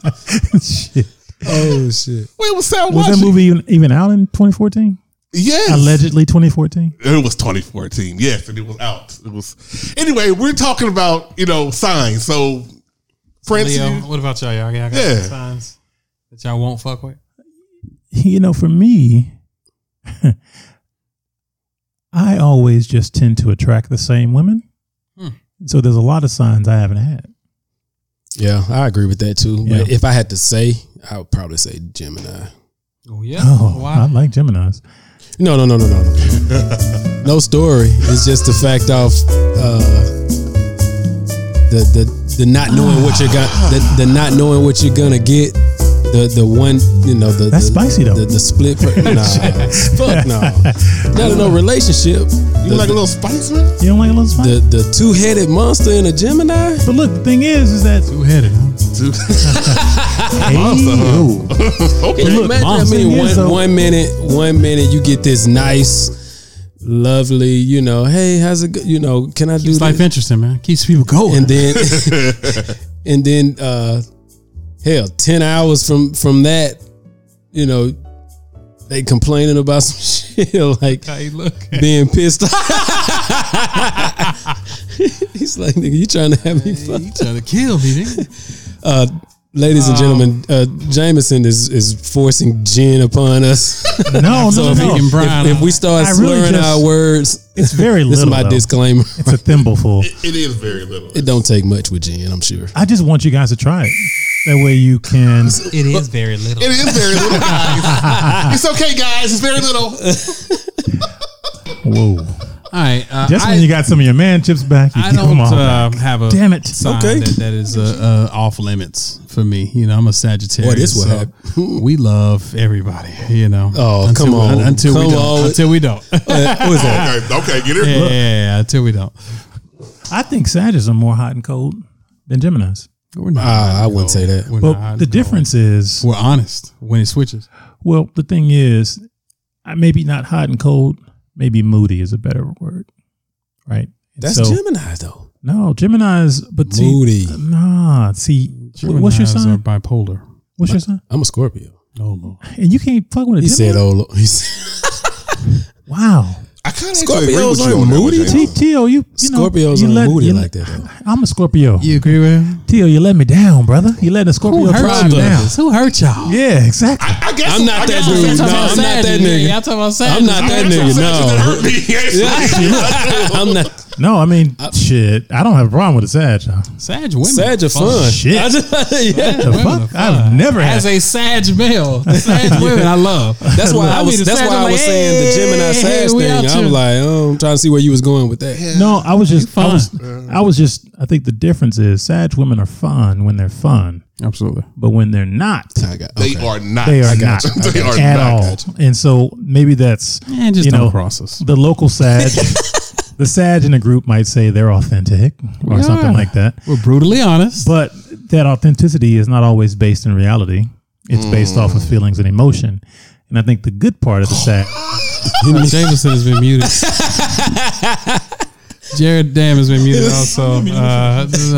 Shit. Oh shit! Wait, was Sam Was that movie even, even out in 2014? Yes, Allegedly 2014. It was 2014. Yes, and it was out. It was. Anyway, we're talking about you know signs. So, Francis, Leo, what about y'all? Y'all got Yeah. signs that y'all won't fuck with? You know, for me, I always just tend to attract the same women. Hmm. So there's a lot of signs I haven't had. Yeah, I agree with that too. Yeah. But if I had to say, I would probably say Gemini. Oh yeah. Oh, I like Gemini's. No, no, no, no, no, no. no story. It's just the fact of uh, the the the not knowing what you're gonna the, the not knowing what you're gonna get. The the one you know the That's the, spicy, though. The, the split. Per- nah, fuck no. Not in no relationship. You The- like a little spice, man? You don't like a little spice? the the two headed monster in a Gemini. but look, the thing is, is that Two headed. Huh? hey, Monster, yo, Okay. Can you look, imagine? I Mom's mean, one, though- one minute, one minute you get this nice, lovely, you know, hey, how's it? Go? You know, can I do Keeps life this? interesting, man. Keeps people going. And then, and then, uh, hell, ten hours from from that, you know, they complaining about some shit like How you look. being pissed off. He's like, nigga, you trying to have me fucked? You trying to kill me, nigga. Uh, ladies and gentlemen, uh, Jameson is is forcing gin upon us. no, no, So no, if, no. If, if we start I really slurring just- our words, It's very little. this is my though. disclaimer. It's a thimbleful. It is very little. It don't take much with gin, I'm sure. I just want you guys to try it. That way you can. it is very little. It is very little, guys. it's okay, guys. It's very little. Whoa! All right. Uh, Just I, when you got some of your man chips back, you I can don't come on. uh, have a Damn it. sign Okay. that, that is uh, uh, off limits for me. You know, I'm a Sagittarius. Boy, this will so. We love everybody. You know. Oh, until, come on. Until we Come don't. on. Until we don't. yeah, what that? Okay, okay, get it. yeah, yeah, until we don't. I think Sagittarius are more hot and cold than Gemini's. We're not. Ah, I wouldn't say that. We're Well, not the difference is, We're honest when it switches. well, the thing is, I- maybe not hot and cold. Maybe moody is a better word, right? And That's so- Gemini though. No, Gemini's, but see, Nah, see, what's your Geminis sign? Are bipolar. What's your sign? I'm a Scorpio. Oh Lord. And you can't fuck with a He Gemini. said, "Oh, he said, wow. I kind of Scorpios agree with you aren't on that one, moody. James. T- Tio, you, you know, Scorpios you aren't let- moody you like that, though. I'm a Scorpio. You agree with him? Tio, you let me down, brother. You letting a Scorpio Who hurt you? down. Who hurt y'all? Yeah, exactly. I guess I'm not I that guess dude. I'm No, talking I'm not that nigga. y'all talking about Sagittarius. I'm not that nigga. I'm No, hurt me. I'm not. No, I mean, shit. I don't have a problem with a Sag. y'all. Sag women. Sag are fun. fun. Shit. I just- yeah. The Women fuck? I've fun. never had. As a Sag male, Sag women I love. That's why I I was. That's why I'm was like, saying the Gemini hey, Sag we thing. I'm like, oh, I'm trying to see where you was going with that. no, I was just. I fun. was. I was just. I think the difference is Sag women are fun when they're fun, Absolutely. but when they're not, I got. They are not. they are not. They are at not. all. And so maybe that's And just you don't know cross us. the local Sag. The Sag in a group might say they're authentic or We something like that. We're brutally honest. But that authenticity is not always based in reality. It's based off of feelings and emotion. And I think the good part of the Sag. Jameson has been muted. Jared Dam has been muted also. Uh, I don't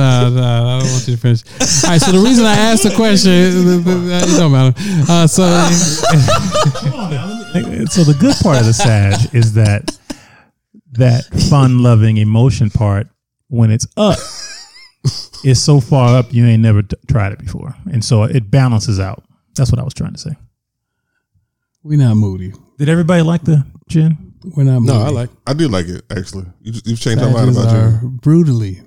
want you to finish. All right, so the reason I asked the question, it don't matter. Uh, so so the good part of the Sag is that that fun loving emotion part when it's up is so far up you ain't never t- tried it before and so it balances out that's what i was trying to say we're not moody. did everybody like the gin We're not moody. No, I like. I do like it actually. You, you've changed my mind Sagittarius about are you. brutally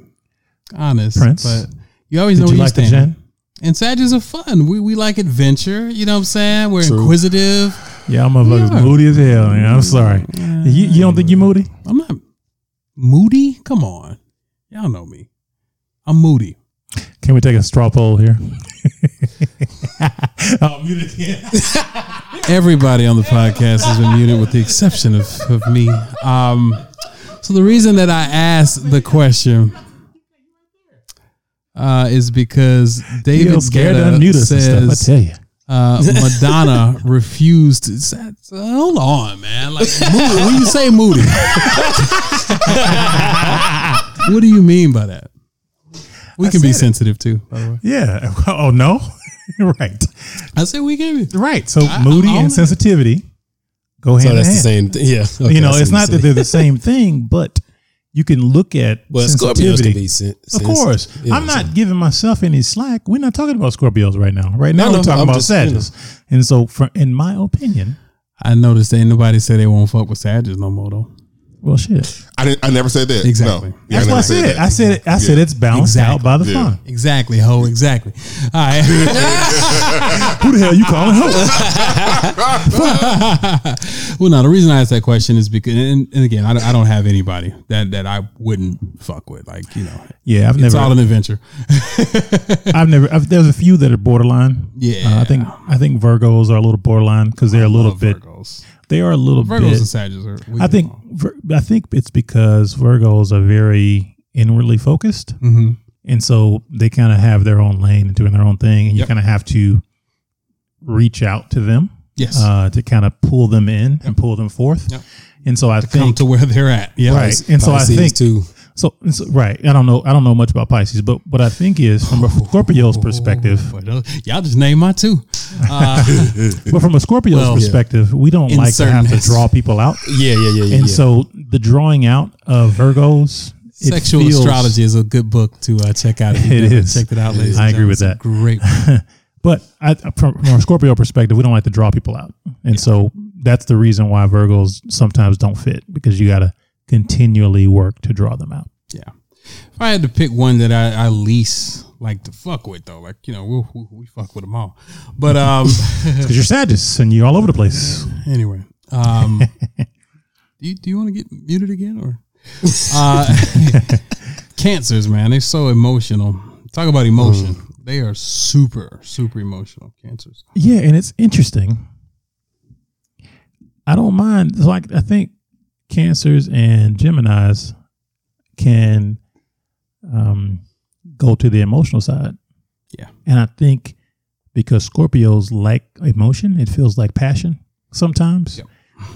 honest. Prince? But you always did know you where like the you stand. gin And Sagittarius are fun. We we like adventure. You know what I'm saying? We're True. inquisitive. Yeah i'm motherfuckers Yeah. moody as hell man. i'm sorry you, you don't think you're moody I'm not moody. Come on, y'all know me. I'm moody. can we take a straw poll here oh. Everybody on the podcast has been muted with the exception of, of me. Um, so the reason that I asked the question uh, is because David scared Guetta unmute us and stuff, I says tell you. Uh, Madonna refused. To, say- hold on, man. Like moody, when you say moody, what do you mean by that? We can be sensitive too. By the way, Yeah. Oh no. right. I said we can be. Right. So I- moody I and it. sensitivity go ahead. So hand So that's in the same thing. Yeah. Okay, you know, it's not that they're the same thing, but you can look at Well, Scorpios sensitivity. can be. Sen- of course, Yeah, I'm not so- giving myself any slack. We're not talking about Scorpios right now. Right now, No, we're no, talking I'm about just, you know. Sagittarius. And so, for in my opinion, I noticed that ain't nobody said they won't fuck with Sagittarius no more though. Well, shit. I didn't. I never said that. Exactly. No. Yeah, That's what I never said. that. I said it. I said Yeah. it's balanced Exactly. out by the Yeah. fun. Exactly, ho. Exactly. All right. Who the hell you calling? Ho? well, no, the reason I asked that question is because, and, and again, I, don't- I don't have anybody that, that I wouldn't fuck with. Like, you know, Yeah, I've it's never. all an adventure. I've never. I've, there's a few that are borderline. Yeah. Uh, I think. I think Virgos are a little borderline because they're a little Love bit. Virgos. They are a little Virgos bit. and Sagittarius are. we I think. I think it's because Virgos are very inwardly focused, Mhm. and so they kind of have their own lane and doing their own thing, and you kind of have to reach out to them. Yes. Uh, to kind of pull them in and pull them forth. Yep. And so I Come think to where they're at. Yeah. right. And so I think too. So, so right, I don't know. I don't know much about Pisces, but what I think is from a Scorpio's perspective. Y'all just name my two. Uh, But from a Scorpio's Well, perspective, we don't In like to have to draw people out, Yeah, yeah, yeah, yeah. and yeah. so the drawing out of Virgos, it Sexual feels- astrology is a good book to uh, check out. If you've It is. Checked it out, ladies. I agree with that. Great. But I, from, from a Scorpio perspective, we don't like to draw people out, and so that's the reason why Virgos sometimes don't fit because you got to continually work to draw them out. Yeah. If I had to pick one that I, I least like to fuck with, though, like you know, we, we, we fuck with them all. But um, Because you're Sagittarius and you're all over the place. anyway, um, do you do you want to get muted again or? Uh, cancers, man, they're so emotional. Talk about emotion. They are super, super emotional. Cancers. Yeah, and it's interesting. I don't mind. Like I think cancers and Gemini's can um, go to the emotional side. Yeah. And I think because Scorpios like emotion, it feels like passion sometimes. Yep.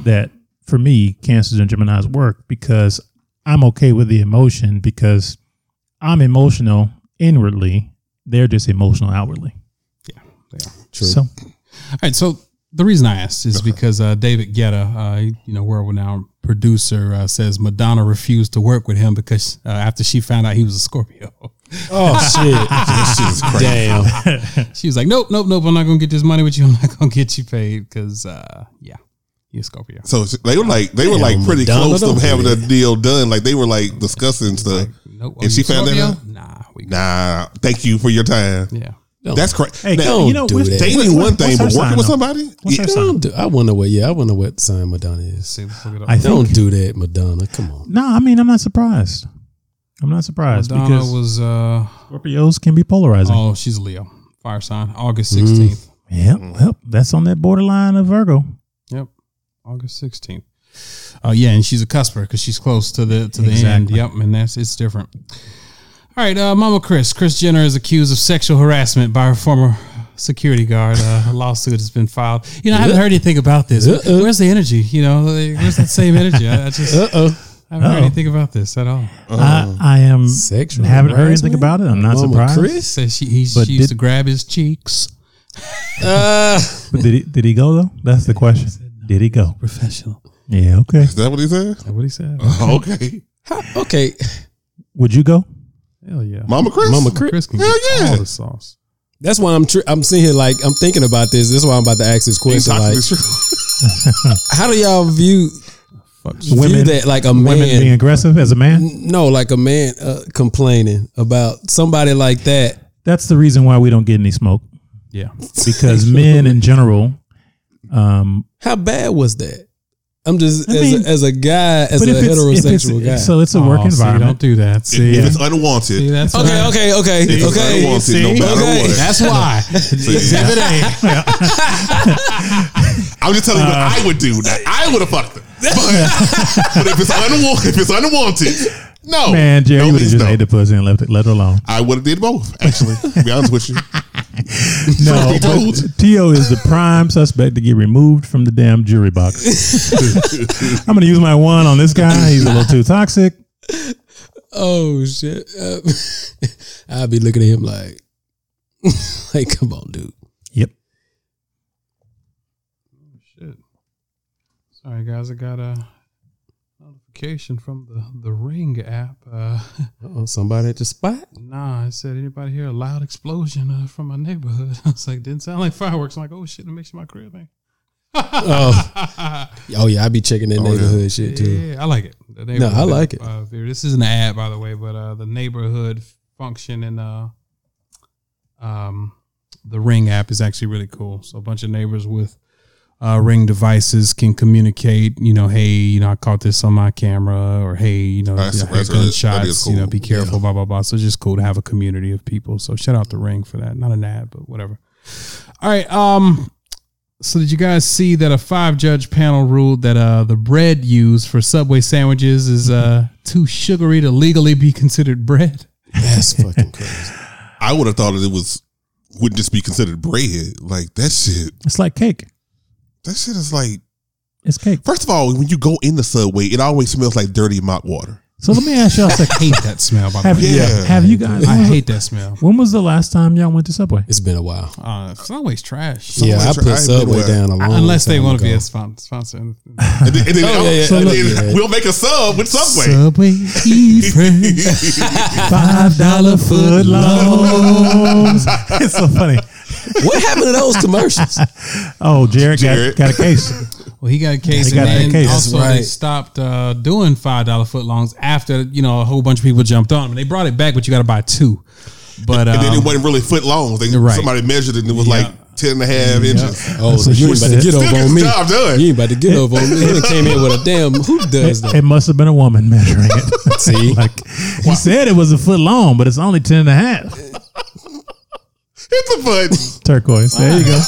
That for me, cancers and Gemini's work because I'm okay with the emotion because I'm emotional inwardly. They're just emotional outwardly. Yeah, they are. True. So All right, so the reason I asked is because uh, David Guetta, uh, you know, world renowned producer, uh, says Madonna refused to work with him because uh, after she found out he was a Scorpio, oh shit! Damn. she was like, "Nope, nope, nope. I'm not gonna get this money with you. I'm not gonna get you paid because, uh, yeah, you're a Scorpio." So they were like they were Damn, like pretty Madonna close to having a deal done. Like they were like discussing stuff. Nope. And she you a found that out? Nah, we Nah, thank you for your time. yeah. That's correct. Hey, now, you know, do what's- that. dating what- one thing, but working with somebody, What's yeah. Don't do, I wonder what. Yeah, I wonder what sign Madonna is. See, let's look it up. I think, Don't do that, Madonna. Come on. No, I mean I'm not surprised. I'm not surprised Madonna because was, uh, Scorpios can be polarizing. oh, she's Leo, fire sign, August 16th. Yep, yep. that's on that borderline of Virgo. Yep, August 16th. Oh yeah, and she's a cusper because she's close to the to the end. Yep, and that's it's different. All right, uh, Mama Kris. Kris Jenner is accused of sexual harassment by her former security guard. Uh, a lawsuit has been filed. You know, I haven't heard anything about this. Uh-uh. Where's the energy? You know, where's that same energy? I, I just Uh oh. I haven't heard Uh-oh. anything about this at all. I, I am Sexual haven't heard anything about it. I'm not Mama surprised. Kris? Says she he, But she used did- to grab his cheeks. Uh, But did he did he go though? That's the question. Did he go? Professional. Yeah. Okay. Is that what he said? That's what he said. Okay, okay. Would you go? Hell yeah. Mama Kris. Mama Kris. Kris can Hell get yeah. all the sauce. That's why I'm. Tr- I'm sitting here like I'm thinking about this. This is why I'm about to ask this question. Like, how do y'all view view Women- that like a Women being man? aggressive as a man. No, like a man uh, complaining about somebody like that. That's the reason why we don't get any smoke Yeah. because men in general. Um, How bad was that? I'm just I as, mean- a, as a guy, as a if it's, if it's heterosexual guy. so, it's a work Oh, see, environment. don't do that. See, If it's unwanted, see that's okay, right. okay, okay, if it's okay. unwanted, no matter okay. what. That's why. Exhibit A. I'm just telling you what Uh, I would do. That I would have fucked them. But, but if it's unwanted, if it's unwanted, no. Man, Jerry, no would have just no. ate the pussy and left it, let it alone. I would have did both. Actually, to be honest with you. No, be but Tio is the prime suspect to get removed from the damn jury box. I'm going to use my one on this guy. He's a little too toxic. Oh shit! Uh, I'll be looking at him like, like, come on, dude. Yep. Oh, shit. Sorry, guys. I got a notification from the the Ring app. Uh, Oh, somebody at the spot. nah, it said anybody hear a loud explosion uh, from my neighborhood? I was like, didn't sound like fireworks. I'm like, oh shit, it makes my crib. Man. oh, oh yeah, I be checking that Oh, yeah. neighborhood shit too. Yeah, I like it. The No, I like it. Uh, this isn't an ad, by the way, but uh, the neighborhood function in uh, um, the Ring app is actually really cool. So a bunch of neighbors with uh, Ring devices can communicate. You know, hey, you know, I caught this on my camera, or hey, you know, That's- I heard that's really- that is gunshots. You know, be careful, blah blah blah. So it's just cool to have a community of people. So shout out the Ring for that. Not an ad, but whatever. All right. Um. So did you guys see that a five judge panel ruled that uh the bread used for Subway sandwiches is uh too sugary to legally be considered bread? That's fucking crazy. I would have thought that it was wouldn't just be considered bread. Like that shit. It's like cake. That shit is like. It's cake. First of all, when you go in the subway, it always smells like dirty mop water. So let me ask y'all a I second. hate that smell. By the Have, way, Yeah. have you guys? I hate that smell. When was the last time y'all went to Subway? It's been a while. Uh, Subway's trash. yeah, I I put ain't Subway down a long Unless they want to be a spon- sponsor. And then, and then, Oh, yeah, yeah. and then Yeah. we'll make a sub with Subway. Subway eat fresh. Five dollar foot longs. it's so funny. What happened to those commercials? Oh, Jared, Jared. Got, got a case. Well, he got a case, He and that then case. also That's they stopped uh, doing five dollar footlongs after you know a whole bunch of people jumped on them. They brought it back, but you got to buy two. But And then um, it wasn't really foot long. They, Right. Somebody measured it and it was Yeah. like 10 and a half inches. Oh, so you ain't about to get Still over on me. job done. You ain't about to get over on me. He came in with a damn. Who does It, that? it must have been a woman measuring it. See? like he said it was a foot long, but it's only ten and a half. Hit the button. Turquoise. There you go.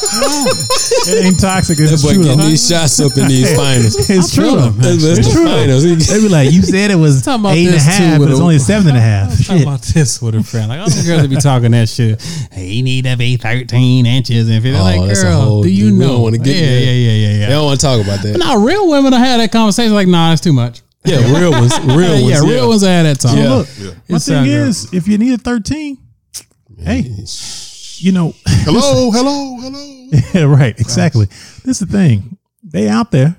it ain't toxic. That It's boy true getting though. these shots up in these finals. It's true though. That's, that's It's the true finals. They be like, you said it was Talking about eight and a this, too, half, with but it's a- only seven and a half. I was talking about this with a friend. Like all the girls that be talking that shit. Hey, you need to be thirteen inches, and they're Oh, like, girl, whole- do you we know? wanna get yeah, there. yeah, yeah, yeah, yeah. They don't want to talk about that. No, real women will have that conversation. Like, nah, it's too much. Yeah, real ones. Real ones. yeah, real ones have that talk. Yeah. Look, my thing is, if you need a thirteen, hey, you know, Hello, hello, hello. yeah, right, exactly. This is the thing. They out there,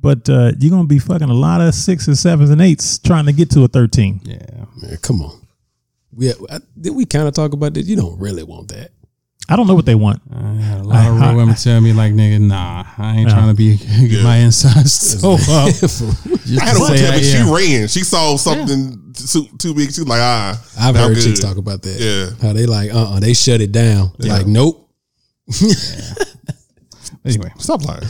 but uh, you're gonna be fucking a lot of sixes, sevens, and eights trying to get to a thirteen. Yeah. Man, come on. We I, did we kind of talk about that? You don't really want that. I don't know what they want. I had a lot of real women tell me like, nigga, nah, I ain't trying to be get my insides so up. I had a to one say, time, but yeah. she ran. She saw something too, too big. She was like, ah. I've heard good. chicks talk about that. Yeah. How they like, uh, uh they shut it down. Like, nope. Anyway, Stop lying.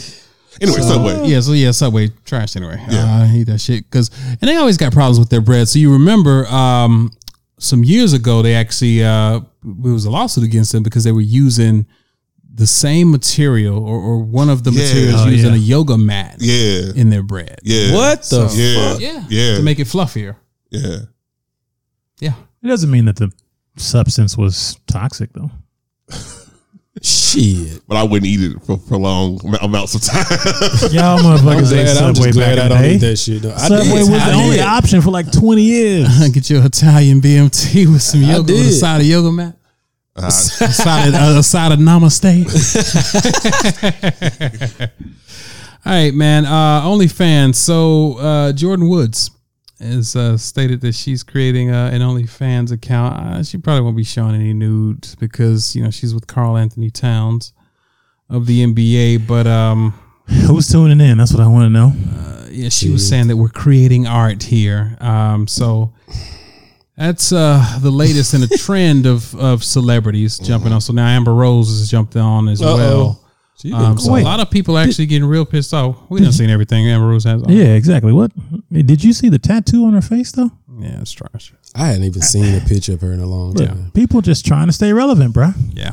Anyway, Subway. Yeah, so yeah, Subway trash anyway. Yeah, uh, I hate that shit because and they always got problems with their bread. So you remember um, some years ago they actually uh, there was a lawsuit against them because they were using the same material or, or one of the Yeah. materials Oh, used in yeah. a yoga mat Yeah. in their bread. Yeah. What the So- Yeah. fuck? Yeah, Yeah. to make it fluffier. Yeah. Yeah, It doesn't mean that the substance was toxic though. Shit. But I wouldn't eat it for, for long amounts of time. Y'all I'm motherfuckers ate glad, I'm Subway just glad back I in the don't day. eat that shit. though. I Subway did. was the only option for like twenty years. get your Italian BMT with some I yoga with a did. side of yoga mat. Uh, a side of, a side of namaste. All right, man. Uh, OnlyFans. So uh, Jordyn Woods has uh, stated that she's creating uh, an OnlyFans account. Uh, she probably won't be showing any nudes because you know she's with Karl-Anthony Towns of the NBA. But um, Who's tuning in? That's what I want to know. yeah, she was saying that we're creating art here. Um, so that's uh, the latest in a trend of of celebrities jumping on. So now Amber Rose has jumped on as Uh-oh. well. She Um, so a lot of people are actually getting real pissed off. We done seen everything Amber Rose has on. Yeah, exactly. What did you see the tattoo on her face though? Yeah, it's trash. I hadn't even seen a picture of her in a long Yeah, time. people just trying to stay relevant, bruh. Yeah.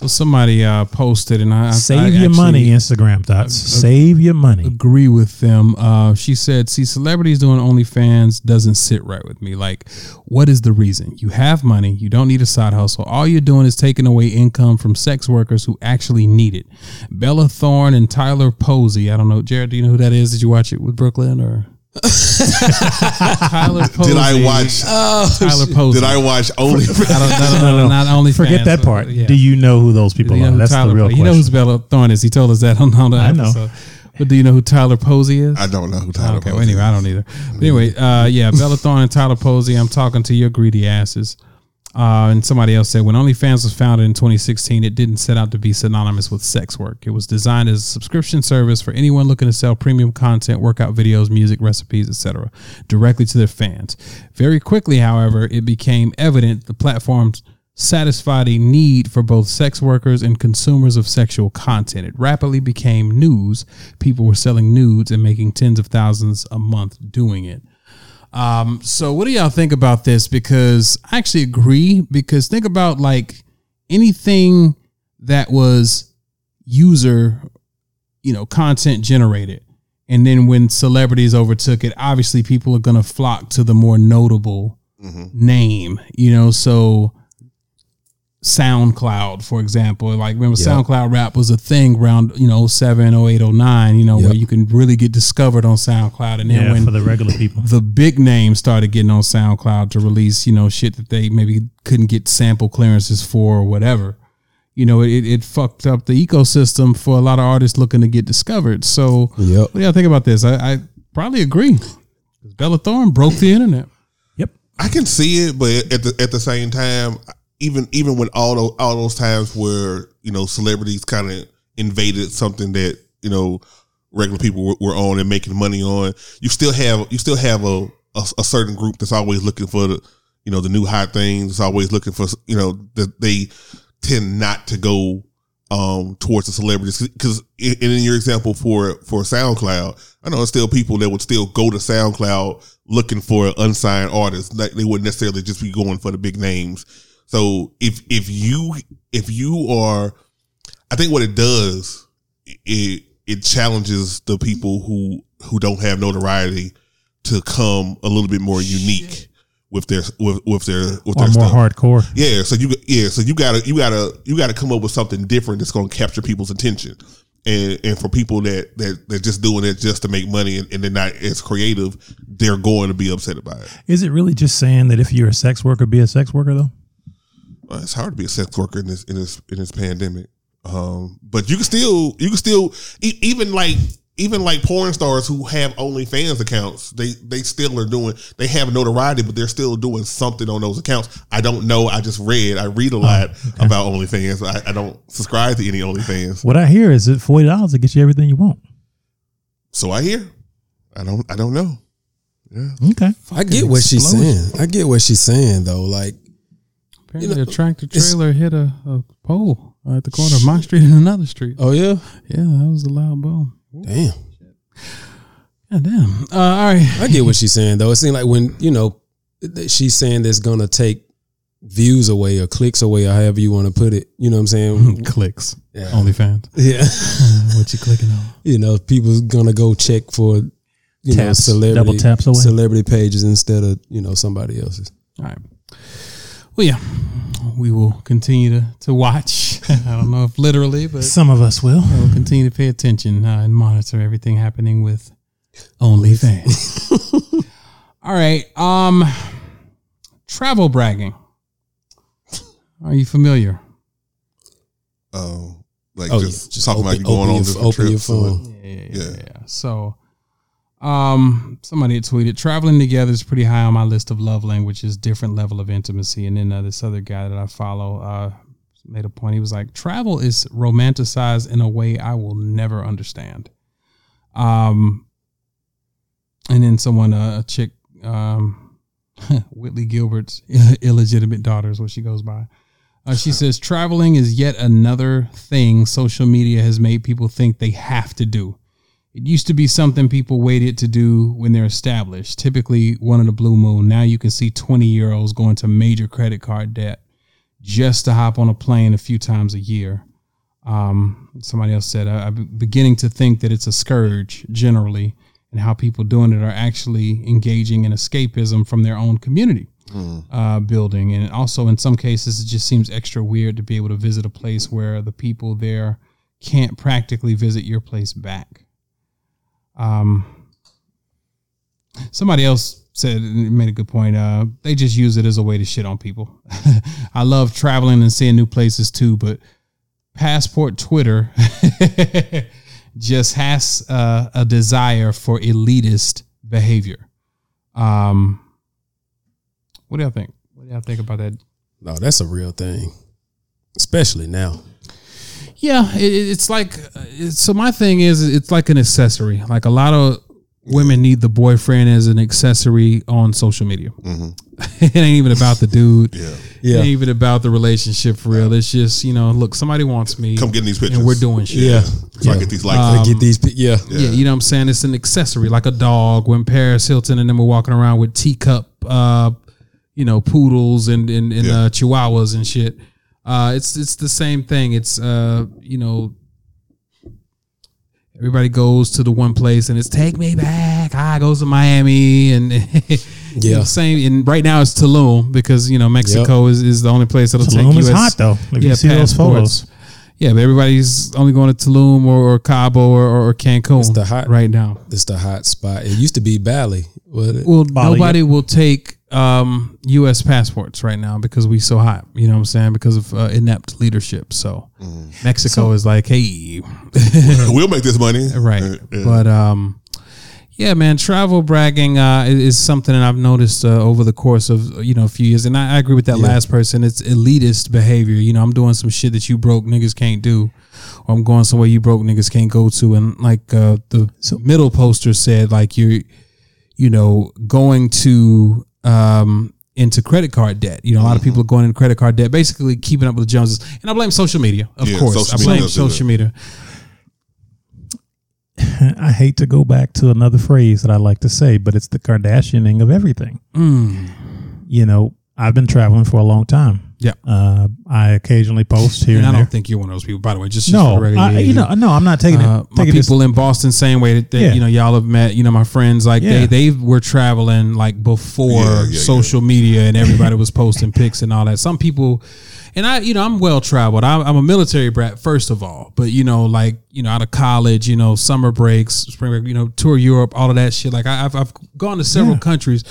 So somebody uh, posted, and I Save I your money, Instagram thoughts. Save your money. Agree with them. Uh, she said, "See, celebrities doing OnlyFans doesn't sit right with me. Like, what is the reason? You have money. You don't need a side hustle. All you're doing is taking away income from sex workers who actually need it. Bella Thorne and Tyler Posey. I don't know, Jared. Do you know who that is? Did you watch it with Brooklyn or?" Tyler Posey. did I watch? Tyler Posey? Did I watch only? I don't, no, no, no, not only Forget that part. Yeah. Do you know who those people you are? That's Tyler the real Po- question. You know who Bella Thorne is. He told us that on, on the I know. But do you know who Tyler Posey is? I don't know who Tyler. okay, well, Posey anyway, I don't either. But anyway, uh, yeah, Bella Thorne and Tyler Posey. I'm talking to your greedy asses. Uh, and somebody else said when OnlyFans was founded in 2016, it didn't set out to be synonymous with sex work. It was designed as a subscription service for anyone looking to sell premium content, workout videos, music, recipes, etc., directly to their fans. Very quickly, however, it became evident the platforms satisfied a need for both sex workers and consumers of sexual content. It rapidly became news. People were selling nudes and making tens of thousands a month doing it. Um, so what do y'all think about this? Because I actually agree. Because think about like anything that was user, you know, content generated. And then when celebrities overtook it, obviously people are gonna flock to the more notable name, you know. So SoundCloud, for example. Like remember Yeah. SoundCloud rap was a thing around, you know, 07, 08, 09, you know, where you can really get discovered on SoundCloud. And then Yeah, when for the regular people. the big names started getting on SoundCloud to release, you know, shit that they maybe couldn't get sample clearances for or whatever. You know, it, it fucked up the ecosystem for a lot of artists looking to get discovered. So, Yep. what do y'all think about this? I, I probably agree. Bella Thorne broke the internet. Yep. I can see it, but at the at the same time, even even when all those all those times where you know celebrities kind of invaded something that you know regular people were, were on and making money on, you still have you still have a, a a certain group that's always looking for the you know the new hot things. It's always looking for you know that they tend not to go um towards the celebrities because in, in your example for for SoundCloud, I know there's still people that would still go to SoundCloud looking for unsigned artists. They wouldn't necessarily just be going for the big names. So if if you if you are, I think what it does it it challenges the people who who don't have notoriety to come a little bit more unique with their with, with their with Or their more stuff. hardcore. Yeah, so you yeah, so you gotta you gotta you gotta come up with something different that's gonna capture people's attention. And and for people that that they're just doing it just to make money and, and they're not as creative, they're going to be upset about it. Is it really just saying that if you're a sex worker, be a sex worker though? Well, it's hard to be a sex worker in this in this in this pandemic. Um, but you can still you can still e- even like even like porn stars who have OnlyFans accounts, they they still are doing they have notoriety, but they're still doing something on those accounts. I don't know. I just read. I read a lot about OnlyFans. I, I don't subscribe to any OnlyFans. What I hear is that forty dollars to get you everything you want. So I hear. I don't I don't know. Okay. I get what she's saying. I get what she's saying though. Like Apparently, a tractor trailer hit a, a pole at the corner of my street and another street. Oh yeah? Yeah, that was a loud boom. Damn. God damn. Uh, all right. I get what she's saying though. It seems like when, you know, she's saying that's gonna take views away or clicks away or however you want to put it. You know what I'm saying? Clicks. Yeah. OnlyFans. yeah. what you clicking on? you know, people's gonna go check for you know celebrity double taps away. celebrity pages instead of you know somebody else's. All right. Well, yeah, we will continue to, to watch. I don't know if literally, but Some of us will. we'll continue to pay attention uh, and monitor everything happening with OnlyFans. All right. Um, travel bragging. Are you familiar? Oh, like Oh, just, yeah. Just talking open- about you going open on your- different open trips or- phone. Yeah, yeah, Yeah. yeah. So, um, somebody had tweeted, traveling together is pretty high on my list of love languages, different level of intimacy. And then uh, this other guy that I follow uh, made a point. He was like, travel is romanticized in a way I will never understand. Um, and then someone, uh, a chick, um, Whitley Gilbert's illegitimate daughter is what she goes by. Uh, she says traveling is yet another thing social media has made people think they have to do. It used to be something people waited to do when they're established, typically one in a blue moon. Now you can see 20 year olds going to major credit card debt just to hop on a plane a few times a year. Um, somebody else said, I'm beginning to think that it's a scourge generally, and how people doing it are actually engaging in escapism from their own community uh, building. And also, in some cases, it just seems extra weird to be able to visit a place where the people there can't practically visit your place back. Um, somebody else said made a good point. Uh, they just use it as a way to shit on people. I love traveling and seeing new places too, but passport Twitter just has uh, a desire for elitist behavior. Um, what do y'all think? What do y'all think about that No, that's a real thing, especially now. Yeah, it, it- it's like uh, it's, so. My thing is, it's like an accessory. Like a lot of women need the boyfriend as an accessory on social media. it ain't even about the dude. Yeah. Yeah. It ain't even about the relationship for real. It's just you know, look, somebody wants me. Come get these pictures. and we're doing shit. Yeah. So I get these likes. I get these. pi- Yeah. Yeah, you know what I'm saying? It's an accessory, like a dog. When Paris Hilton and them were walking around with teacup, uh, you know, poodles and and, and Yeah. uh, chihuahuas and shit. Uh, it's it's the same thing. It's uh, you know, everybody goes to the one place and it's take me back. I goes to Miami and yeah, same. And right now it's Tulum because you know Mexico is, is the only place that'll take you. Tulum is hot though. If yeah, you see those photos, Yeah, but everybody's only going to Tulum or, or Cabo or, or Cancun It's the hot- right now. It's the hot spot. It used to be Bali. It? Well, Bali, nobody will take um, U.S. passports right now because we so hot. You know what I'm saying? Because of uh, inept leadership. So Mexico is like, hey, we'll make this money. right. Yeah. But um, yeah, man, travel bragging uh, is- something that I've noticed uh, over the course of you know a few years, and I, I agree with that last person. It's elitist behavior. You know, I'm doing some shit that you broke niggas can't do, or I'm going somewhere you broke niggas can't go to, and like uh, the middle poster said, like you're, you know, going to um into credit card debt. You know, a lot of people are going into credit card debt, basically keeping up with the Joneses. And I blame social media, of Yeah, course. I blame social media. I hate to go back to another phrase that I like to say, but it's the Kardashianing of everything. You know, I've been traveling for a long time. Yeah. Uh, I occasionally post here And and, I there. don't think you're one of those people, by the way. Just, just no, the I, you know, no, I'm not taking Uh, it. my Taking this, people in Boston, same way that, that Yeah. you know y'all have met. You know, my friends like Yeah. they they were traveling like before Yeah, yeah, social media and everybody was posting pics and all that. Some people, and I, you know, I'm well traveled. I'm, I'm a military brat first of all, but you know, like you know, out of college, you know, summer breaks, spring break, you know, tour Europe, all of that shit. Like I, I've I've gone to several Yeah. countries.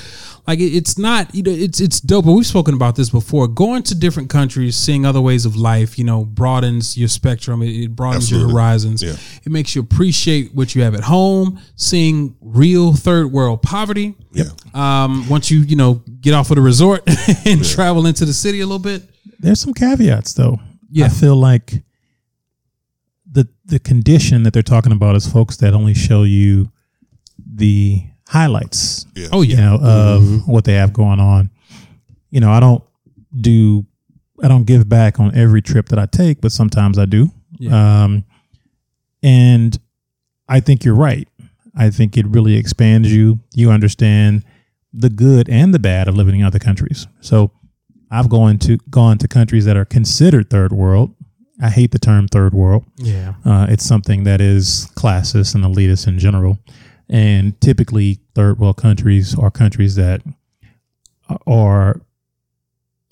Like it, it's not, you know, it's it's dope. But we've spoken about this before. Going to different countries, seeing other ways of life, you know, broadens your spectrum. It, it broadens your horizons. Yeah. It makes you appreciate what you have at home, seeing real third world poverty. Yeah. Um, once you, you know, get off of the resort and travel into the city a little bit. There's some caveats though. Yeah. I feel like the the condition that they're talking about is folks that only show you the highlights. Yeah. Oh You yeah. know of what they have going on. You know, I don't do I don't give back on every trip that I take, but sometimes I do. Um, and I think you're right. I think it really expands you. You understand the good and the bad of living in other countries. So I've gone to gone to countries that are considered third world. I hate the term third world. Yeah. Uh, it's something that is classist and elitist in general. And typically, third world countries are countries that are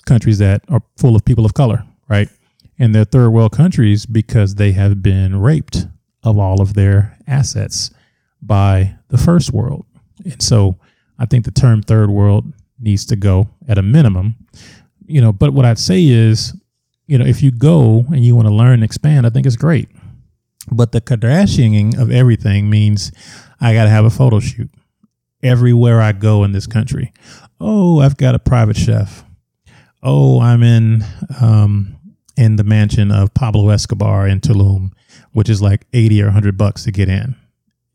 countries that are full of people of color, right? And they're third world countries because they have been raped of all of their assets by the first world. And so I think the term third world needs to go at a minimum. You know, but what I'd say is, you know, if you go and you want to learn and expand, I think it's great. But the Kardashianing of everything means I got to have a photo shoot everywhere I go in this country. Oh, I've got a private chef. Oh, I'm in um, in the mansion of Pablo Escobar in Tulum, which is like eighty or hundred bucks to get in,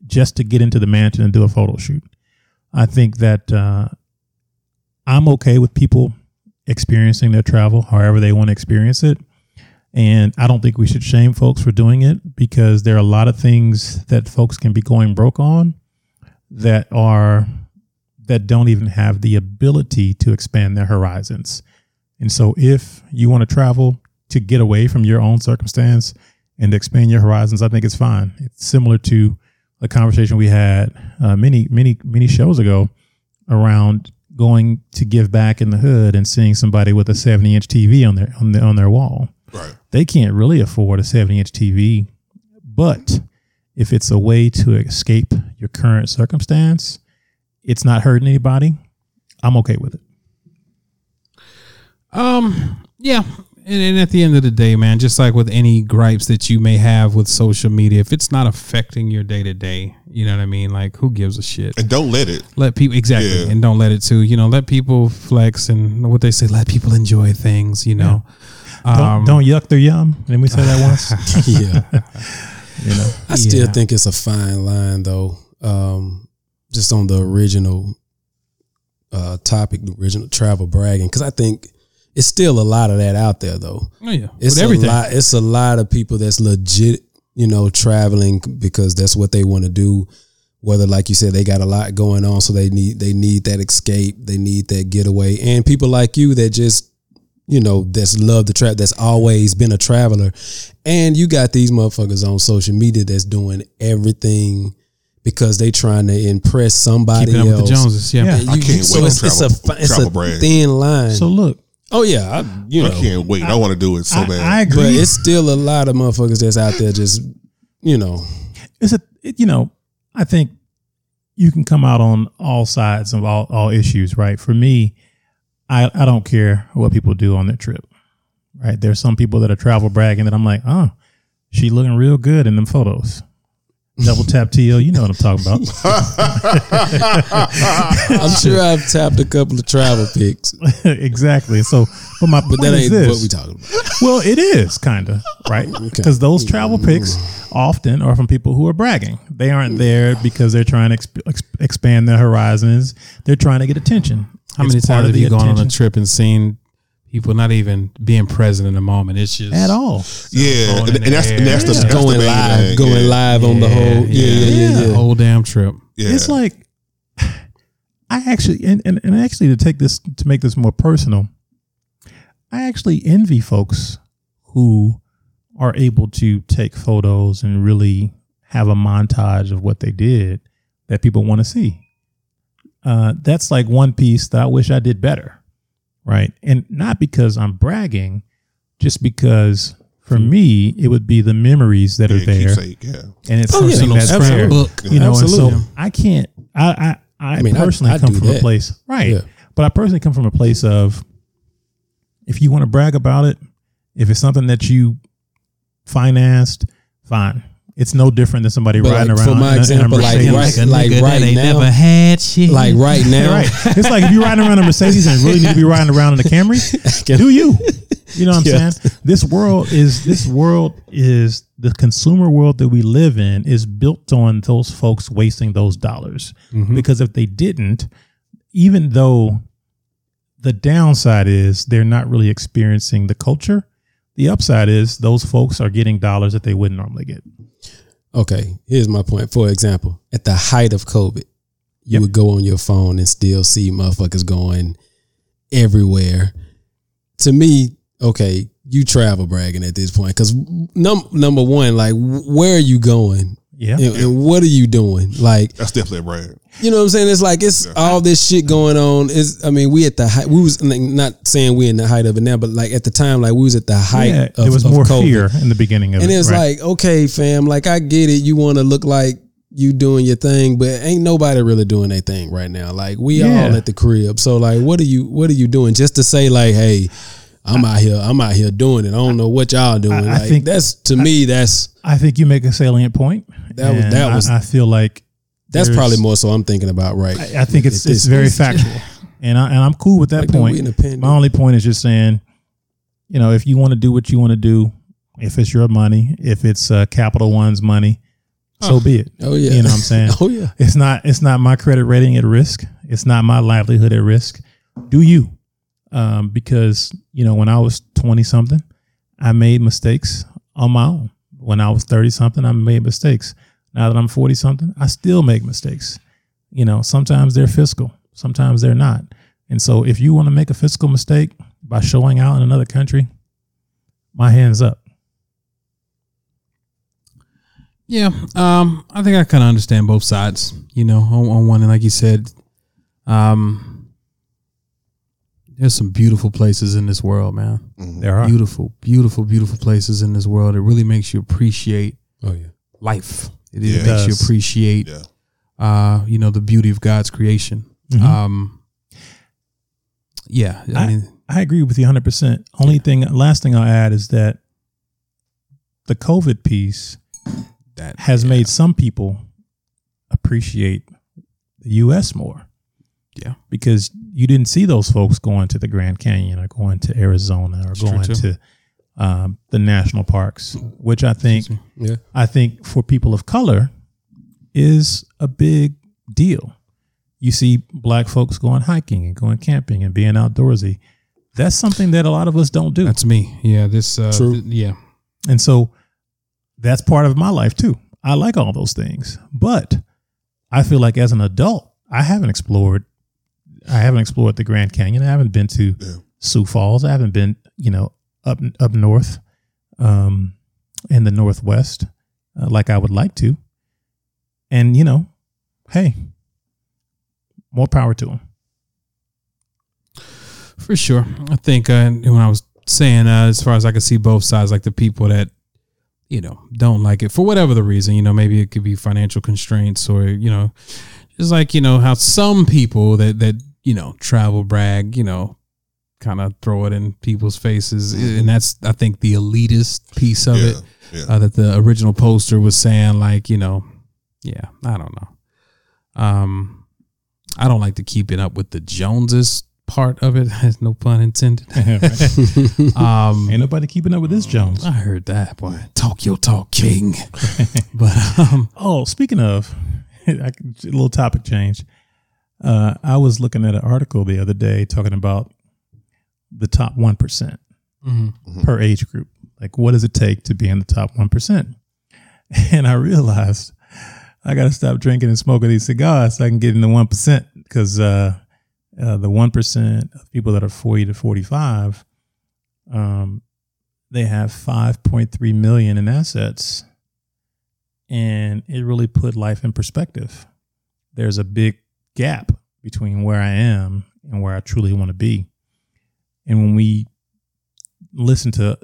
just to get into the mansion and do a photo shoot. I think that uh, I'm okay with people experiencing their travel however they want to experience it. And I don't think we should shame folks for doing it because there are a lot of things that folks can be going broke on that are that don't even have the ability to expand their horizons. And so if you want to travel to get away from your own circumstance and expand your horizons, I think it's fine. It's similar to a conversation we had uh, many, many, many shows ago around going to give back in the hood and seeing somebody with a 70 inch TV on their on their on their wall. Right. They can't really afford a 70 inch TV, but if it's a way to escape your current circumstance, it's not hurting anybody. I'm okay with it. Um. Yeah. And, and at the end of the day, man, just like with any gripes that you may have with social media, if it's not affecting your day to day, you know what I mean? Like, who gives a shit? And don't let it. Let people exactly, Yeah. and don't let it too. You know, let people flex and what they say. Let people enjoy things. You know, Don't, Um, don't yuck their yum. Didn't we say that once? yeah. you know, I still Yeah. think it's a fine line though. Um, just on the original uh, topic, the original travel bragging, because I think it's still a lot of that out there though. Oh yeah, It's with everything. a lot. It's a lot of people that's legit, you know, traveling because that's what they want to do. Whether, like you said, they got a lot going on, so they need they need that escape, they need that getaway, and people like you that just, you know, that's love the trap, that's always been a traveler, and you got these motherfuckers on social media that's doing everything because they trying to impress somebody Keeping up with else. the Joneses. Yeah. Yeah. And I can't you- so it's, to it's travel- a it's travel a brag. thin line. so look, oh yeah, I, you know, I can't wait. I, want to do it so I, bad. I agree. but it's still a lot of motherfuckers that's out there just, you know, it's a it, you know i think you can come out on all sides of all, all issues right for me I, I don't care what people do on their trip right there's some people that are travel bragging that i'm like oh she looking real good in them photos double tap to you know what i'm talking about I'm sure I've tapped a couple of travel pics, exactly so but my but point that is ain't this what we talking about. well, it is kind of right because those travel pics often are from people who are bragging. They aren't there because they're trying to exp- ex- expand their horizons. They're trying to get attention. How It's many times have the you gone on a trip and seen people not even being present in the moment? It's just at all? yeah, and, and that's the and that's the, air. that's the going main live, thing, going yeah. live on the whole, yeah, yeah, yeah, yeah. yeah. The whole damn trip. Yeah. It's like I actually and, and, and actually to take this to make this more personal, I actually envy folks who are able to take photos and really have a montage of what they did that people want to see. Uh, that's like one piece that I wish I did better, right? And not because I'm bragging, just because for me it would be the memories that are there, keepsake, yeah. and it's Oh, yeah. that's Absolutely. there Book. you know, and so I can't. I I, I, I mean, personally I come do from a place, right? Yeah. But I personally come from a place of, if you want to brag about it, if it's something that you financed, fine. It's no different than somebody But riding like, around. for my in a- in a example, like right, like right now, had shit. like right now, Right. It's like if you're riding around a Mercedes and really need to be riding around in a Camry, do you? You know what I'm Yeah. saying? This world is this world is the consumer world that we live in is built on those folks wasting those dollars. Mm-hmm. Because if they didn't, even though the downside is they're not really experiencing the culture, the upside is those folks are getting dollars that they wouldn't normally get. Okay, here's my point. For example, at the height of COVID, you Yep. would go on your phone and still see motherfuckers going everywhere. To me, okay, you travel bragging at this point because num- number one, like, where are you going? Yeah. And, and what are you doing? Like, That's definitely a brand. you know what I'm saying? It's like it's all this shit going on. Is I mean, we at the height. We was like, not saying we in the height of it now, but like at the time, like we was at the height. Yeah, of, there was of more COVID. fear in the beginning of And it. And it's right. like, okay, fam, like I get it. You want to look like you doing your thing, but ain't nobody really doing their thing right now. Like we Yeah. all at the crib. So like, what are you? What are you doing? Just to say like, hey, I'm out here. I'm out here doing it. I don't know what y'all doing. I like think- that's to me. That's I think you make a salient point. That was- that I- was- I, feel like that's probably more so I'm thinking about right. I, I think it's it's very factual, and I and I'm cool with that Like, point. we in a pandemic. My only point is just saying, you know, if you want to do what you want to do, if it's your money, if it's uh, Capital One's money, so be it. Oh yeah, You know what I'm saying? oh yeah. It's not it's not my credit rating at risk. It's not my livelihood at risk. Do you? Um, because you know when I was twenty something, I made mistakes on my own. When I was thirty something, I made mistakes. Now that I'm forty something, I still make mistakes. You know, sometimes they're fiscal, sometimes they're not. And so, if you want to make a fiscal mistake by showing out in another country, my hands up. Yeah, um, I think I kind of understand both sides. You know, on, on one, and like you said, um, there's some beautiful places in this world, man. There are. Beautiful, beautiful, beautiful places in this world. It really makes you appreciate Oh yeah. life. It, Yeah. it It makes you appreciate, Yeah. uh, you know, the beauty of God's creation. Mhm. Um, yeah, I, I- mean, I agree with you 100%. Only thing, last thing I'll add is that the COVID piece That has made some people appreciate the U.S. more. Yeah. Because you didn't see those folks going to the Grand Canyon or going to Arizona or true, going to um, the national parks, which I think Yeah. I think for people of color is a big deal. You see black folks going hiking and going camping and being outdoorsy. That's something that a lot of us don't do. That's me. Yeah. This. Uh, True. th- yeah. And so that's part of my life too. I like all those things. But I feel like as an adult, I haven't explored I haven't explored the Grand Canyon. I haven't been to Yeah. Sioux Falls. I haven't been, you know, up up north um in the northwest uh, like I would like to. And you know, hey, more power to them. For sure. I think uh, when I was saying, uh, as far as I could see both sides, like the people that, you know, don't like it for whatever the reason, you know, maybe it could be financial constraints or, you know, just like, you know, how some people that, that, you know, travel brag, you know, kind of throw it in people's faces. And that's, I think, the elitist piece of Yeah, it yeah. uh, that the original poster was saying, like, you know, yeah, I don't know. Um, I don't like to keep it up with the Joneses part of it. no pun intended. um, Ain't nobody keeping up with this Jones. I heard that boy. Talk your talk, King. but um, Oh, speaking of, I can, a little topic change. Uh, I was looking at an article the other day talking about the top one per age group. Like, what does it take to be in the top one percent? And I realized I got to stop drinking and smoking these cigars so I can get in the one percent because uh, uh, the one percent of people that are forty to forty-five, um, they have five point three million in assets and it really put life in perspective. There's a big gap between where I am and where I truly want to be. And when we listen to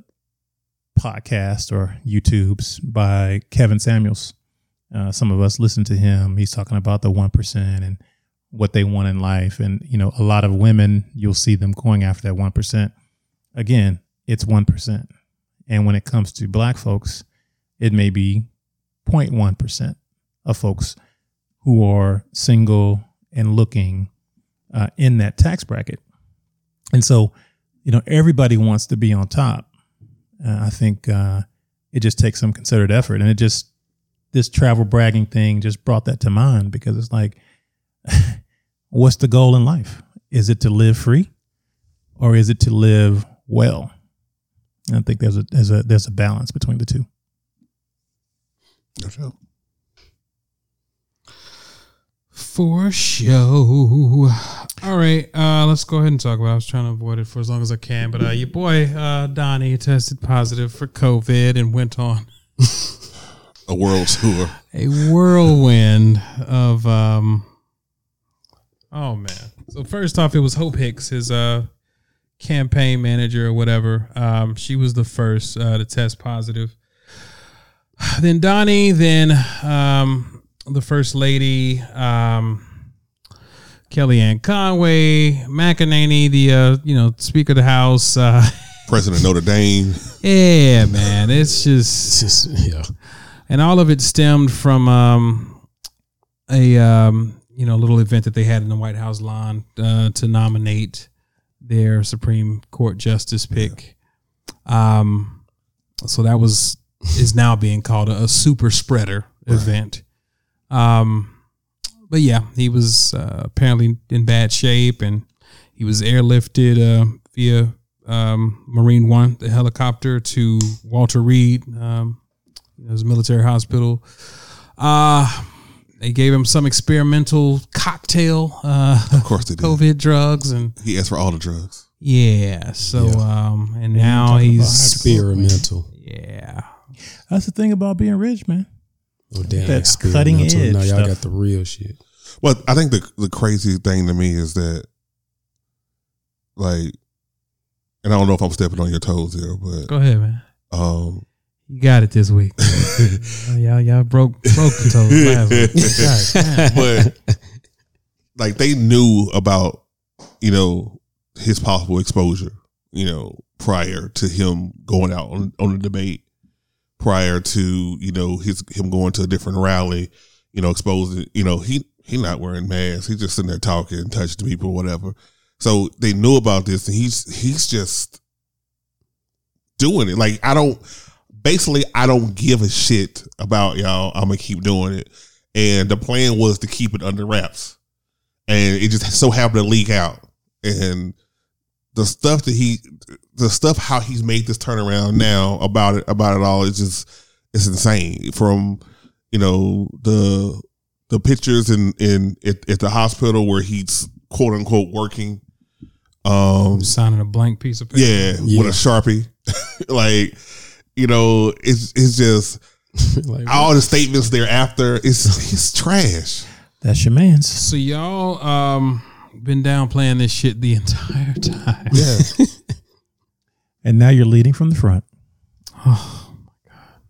podcasts or YouTubes by Kevin Samuels, uh, some of us listen to him. He's talking about the 1% and what they want in life. And, you know, a lot of women, you'll see them going after that 1%. Again, it's 1%. And when it comes to black folks, it may be 0.1% of folks who are single and looking uh, in that tax bracket. And so, you know, everybody wants to be on top. Uh, I think uh, it just takes some considered effort. And it just, this travel bragging thing just brought that to mind because it's like, what's the goal in life? Is it to live free or is it to live well? And I think there's a, there's a, there's a balance between the two. That's right. For show. All right, uh, let's go ahead and talk about. It. I was trying to avoid it for as long as I can, but uh, your boy uh, Donnie tested positive for COVID and went on A world tour. a whirlwind of um. Oh man! So first off, it was Hope Hicks, his uh campaign manager or whatever. Um, she was the first uh, to test positive. Then Donnie, then um, the first lady, um, Kellyanne Conway, McEnany, the uh, you know Speaker of the House. Uh, President of Notre Dame. yeah, man, it's just It's just yeah. and all of it stemmed from um, a um, you know little event that they had in the White House lawn uh, to nominate their Supreme Court justice pick. Um, so that was is now being called a, a super spreader event. Um, but yeah, he was uh, apparently in bad shape, and he was airlifted uh, via um, Marine One, the helicopter, to Walter Reed, um, his military hospital. Uh, they gave him some experimental cocktail, uh, Of course they did. COVID drugs, and He asked for all the drugs. yeah. So, Yeah. um, and now he's Experimental. yeah. That's the thing about being rich, man. Oh damn! That experimental. cutting edge Now y'all stuff. got the real shit. Well, I think the the crazy thing to me is that, like, and I don't know if I'm stepping on your toes here, but Go ahead, man. um, You got it this week. Uh, y'all, y'all broke broke the toes last week. God but like they knew about you know his possible exposure. You know, prior to him going out on on the debate, prior to you know his him going to a different rally, you know, exposing. You know, he he not wearing masks. He's just sitting there talking, touching people, whatever. So they knew about this, and he's he's just doing it. Like I don't basically I don't give a shit about y'all. I'm gonna keep doing it. And the plan was to keep it under wraps. And it just so happened to leak out. And the stuff that he the stuff how he's made this turnaround now about it about it all is just it's insane. From, you know, the the pictures in in at, at the hospital where he's quote unquote working. Um Signing a blank piece of paper. yeah, with a sharpie. like, you know, it's it's just Like, all the statements thereafter. It's it's trash. That's your man's. So y'all um been down playing this shit the entire time. Yeah, And now you're leading from the front. Oh my god.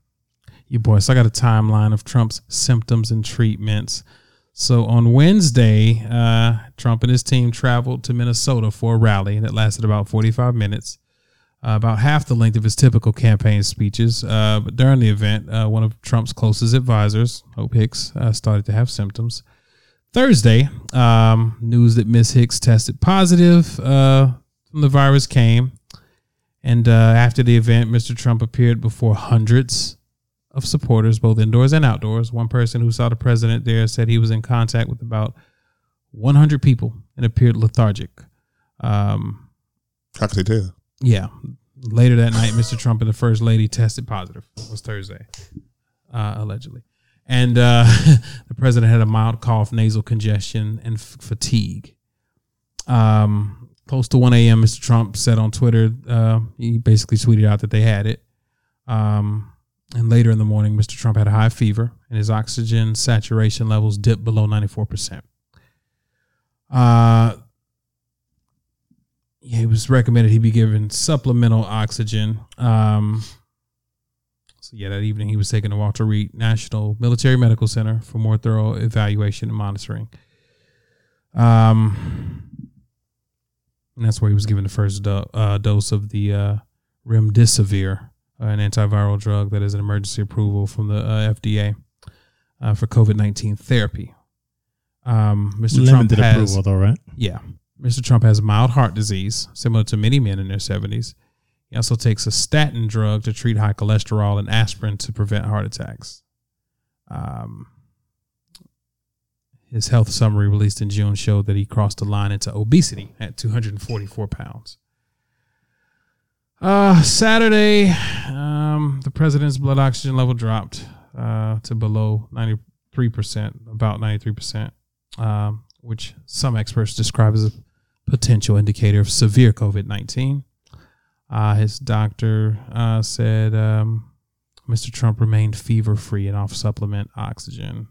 You boys, I got a timeline of Trump's symptoms and treatments. So on Wednesday, uh, Trump and his team traveled to Minnesota for a rally that lasted about 45 minutes, uh, about half the length of his typical campaign speeches. Uh, but during the event, uh, one of Trump's closest advisors, Hope Hicks, uh, started to have symptoms. Thursday, um, news that Miss Hicks tested positive uh, from the virus came. And uh, after the event, Mr. Trump appeared before hundreds of supporters, both indoors and outdoors. One person who saw the president there said he was in contact with about 100 people and appeared lethargic. Um, how could they tell? yeah. Later that night, Mr. Trump and the first lady tested positive. It was Thursday, uh, allegedly. And uh, the president had a mild cough, nasal congestion, and f- fatigue. Um, close to 1 a.m., Mr. Trump said on Twitter, uh, he basically tweeted out that they had it. Um, and later in the morning, Mr. Trump had a high fever, and his oxygen saturation levels dipped below 94%. Uh, yeah, it was recommended he be given supplemental oxygen. Um, yeah, that evening he was taken to Walter Reed National Military Medical Center for more thorough evaluation and monitoring. Um, and that's where he was given the first do- uh, dose of the uh, remdesivir, an antiviral drug that is an emergency approval from the uh, FDA uh, for COVID nineteen therapy. Um, Mr. Trump Limited has approval, though, right? yeah. Mr. Trump has mild heart disease, similar to many men in their 70s. He also takes a statin drug to treat high cholesterol and aspirin to prevent heart attacks. Um, his health summary released in June showed that he crossed the line into obesity at 244 pounds. Uh, Saturday, um, the president's blood oxygen level dropped uh, to below 93%, about 93%, um, which some experts describe as a potential indicator of severe COVID 19. Uh, his doctor uh, said um, Mr. Trump remained fever free and off supplement oxygen.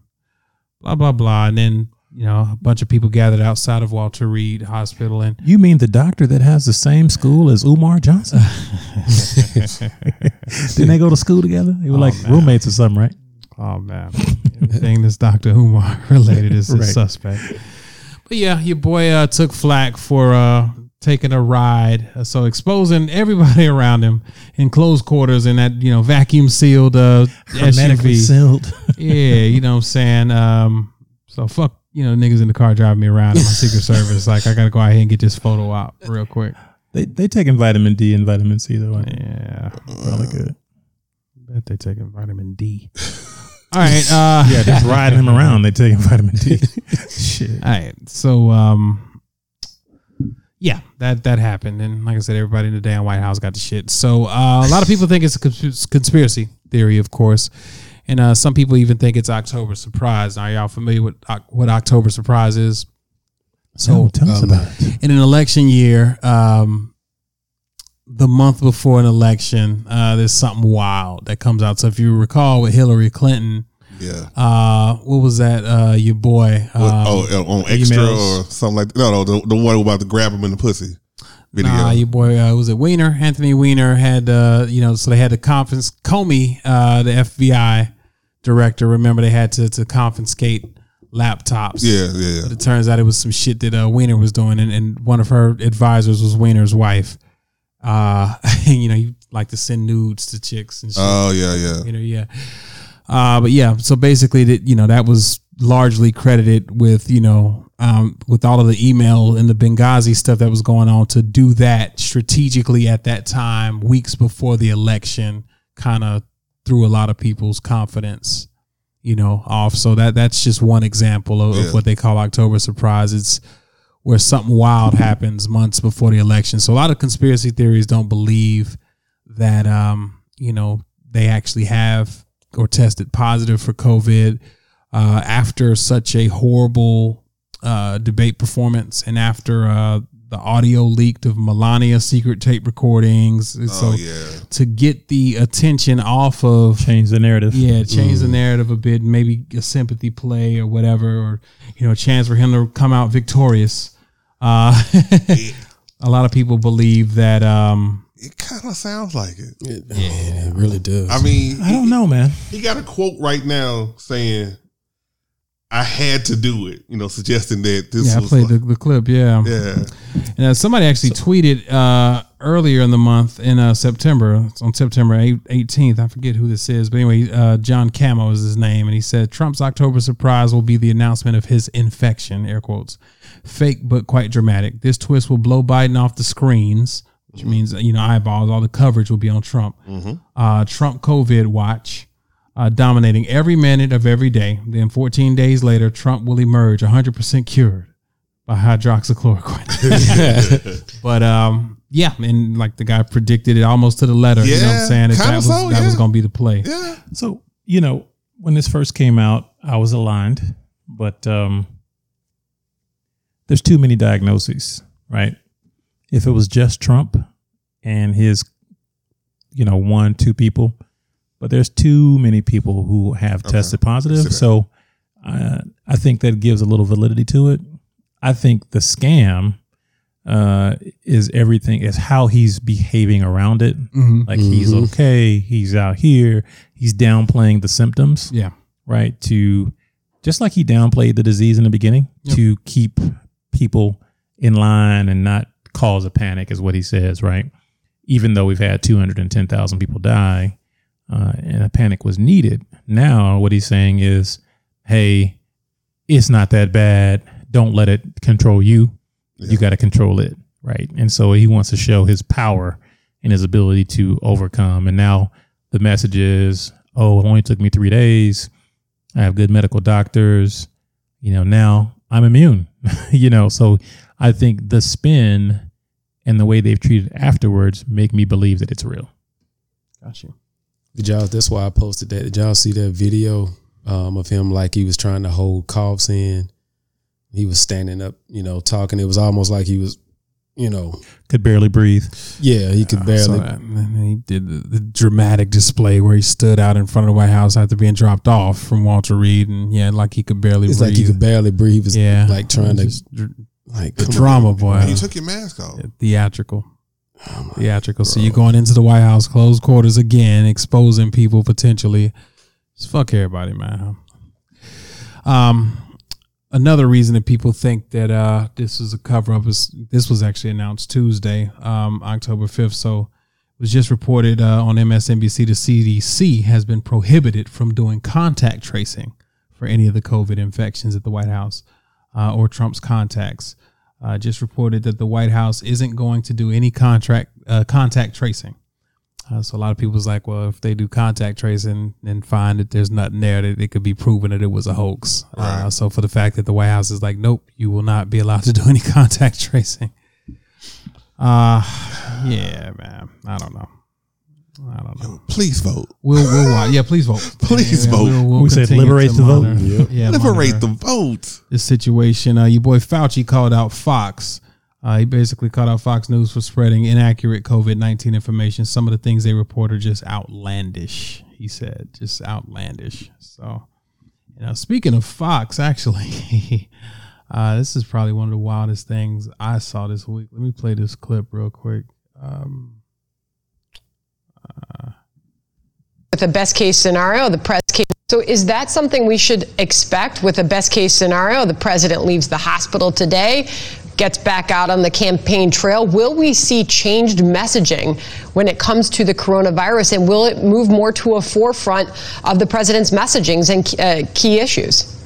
Blah, blah, blah. And then, you know, a bunch of people gathered outside of Walter Reed Hospital and You mean the doctor that has the same school as Umar Johnson? Didn't they go to school together? They were Oh, like man. roommates or something, right? Oh man, everything that's Doctor Umar related is Right. a suspect. But yeah, your boy uh, took flack for uh, taking a ride, uh, so exposing everybody around him in close quarters in that you know vacuum sealed uh, Hermetically SUV. sealed. yeah, you know what I'm saying. Um, so fuck, you know niggas in the car driving me around in my Secret Service. Like I gotta go out here and get this photo out real quick. They they taking vitamin D and vitamin C though. Like, Yeah, Probably good. bet they taking vitamin D. All right. Uh, Yeah, just riding him around. They taking vitamin D. Shit. All right. So um yeah, that that happened and like I said everybody in the damn White House got the shit. So uh, a lot of people think it's a cons- conspiracy theory, of course. And uh, some people even think it's October surprise. Now, y'all familiar with Oc- what October surprise is? So tell us um, about it. in an election year, um, the month before an election, uh, there's something wild that comes out. So if you recall with Hillary Clinton, Yeah. uh, what was that? Uh, your boy, um, oh, on extra emails. or something like that. No, no, the, the one about to grab him in the pussy video. Nah, your boy uh, was it Weiner? Anthony Weiner had uh, you know, so they had to confiscate Comey, uh, the FBI director. Remember, they had to to confiscate laptops. Yeah, yeah, But yeah. it turns out it was some shit that uh, Weiner was doing, and, and one of her advisors was Weiner's wife. Uh, you know, he like to send nudes to chicks and shit. Oh yeah, yeah. You know, yeah. Uh, but yeah, so basically, that you know that was largely credited with you know um, with all of the email and the Benghazi stuff that was going on to do that strategically at that time, weeks before the election, kind of threw a lot of people's confidence, you know, off. So that that's just one example of, Yeah. of what they call October surprise. It's where something wild happens months before the election. So a lot of conspiracy theories don't believe that um, you know they actually have or tested positive for COVID uh, after such a horrible uh, debate performance and after uh, the audio leaked of Melania secret tape recordings. And so Oh yeah. to get the attention off of Change the narrative. yeah, change the narrative a bit, maybe a sympathy play or whatever, or you know, a chance for him to come out victorious. Uh, a lot of people believe that um, It kind of sounds like it. It, yeah, it really does. I mean, I don't know, man. he got a quote right now saying, "I had to do it." You know, suggesting that this yeah, I was played like- the, the clip. Yeah, yeah. And uh, somebody actually tweeted uh, earlier in the month in uh, September, it's on September 18th. I forget who this is, but anyway, uh, John Camo is his name. And he said Trump's October surprise will be the announcement of his infection, air quotes. Fake, but quite dramatic. This twist will blow Biden off the screens, which means, you know, eyeballs, all the coverage will be on Trump. Uh, Trump COVID watch. Uh, dominating every minute of every day. Then 14 days later, Trump will emerge 100% cured by hydroxychloroquine. but um, yeah, and like the guy predicted it almost to the letter. you know what Yeah, I'm saying? That, kinda that was so, that was going to be the play. Yeah. So, you know, when this first came out, I was aligned, but um there's too many diagnoses, right? If it was just Trump and his you know, one, two people, but there's too many people who have tested positive. So, uh, I think that gives a little validity to it. I think the scam uh, is everything is how he's behaving around it. Like he's okay, he's out here, he's downplaying the symptoms, Yeah. right? To just like he downplayed the disease in the beginning to keep people in line and not cause a panic, is what he says, right? Even though we've had 210,000 people die uh, and a panic was needed. Now, what he's saying is, hey, it's not that bad. Don't let it control you. You got to control it, right? And so he wants to show his power and his ability to overcome. And now the message is, oh, it only took me three days. I have good medical doctors. You know, now I'm immune. you know, so I think the spin and the way they've treated afterwards make me believe that it's real. Got you. Did y'all? That's why I posted that. Did y'all see that video um, of him like he was trying to hold coughs in? He was standing up, you know, talking. It was almost like he was, you know, Could barely breathe. yeah, he could I saw barely. that. And he did the, the dramatic display where he stood out in front of the White House after being dropped off from Walter Reed, and yeah, like he could barely It's breathe. like he could barely breathe. He was yeah, like trying to dr- like the come on. drama boy. You took your mask off. theatrical. theatrical. So you're going into the White House, closed quarters again, exposing people potentially. Just fuck everybody, man. Um, another reason that people think that uh this is a cover up is this was actually announced Tuesday, um, October fifth. So it was just reported uh, on MSNBC the CDC has been prohibited from doing contact tracing for any of the COVID infections at the White House uh, or Trump's contacts. Uh, just reported that the White House isn't going to do any contract uh, contact tracing. Uh, so a lot of people's like, well, if they do contact tracing and find that there's nothing there, that it could be proven that it was a hoax. Uh, so for the fact that the White House is like, nope, you will not be allowed to do any contact tracing. Uh yeah, man. I don't know. I don't know. Please vote. We'll we'll watch. Yeah, please vote. Please Yeah, vote. We said continue liberate to the vote. monitor- Yeah, Liberate monitor the vote. this situation. Uh, your boy Fauci called out Fox. Uh, he basically called out Fox News for spreading inaccurate COVID nineteen information. Some of the things they report are just outlandish. He said, just outlandish. So, you know, speaking of Fox, actually, uh, this is probably one of the wildest things I saw this week. Let me play this clip real quick. Um, With the best case scenario, the press came So is that something we should expect with a best case scenario? The president leaves the hospital today, gets back out on the campaign trail. Will we see changed messaging when it comes to the coronavirus and will it move more to a forefront of the president's messagings and uh, key issues?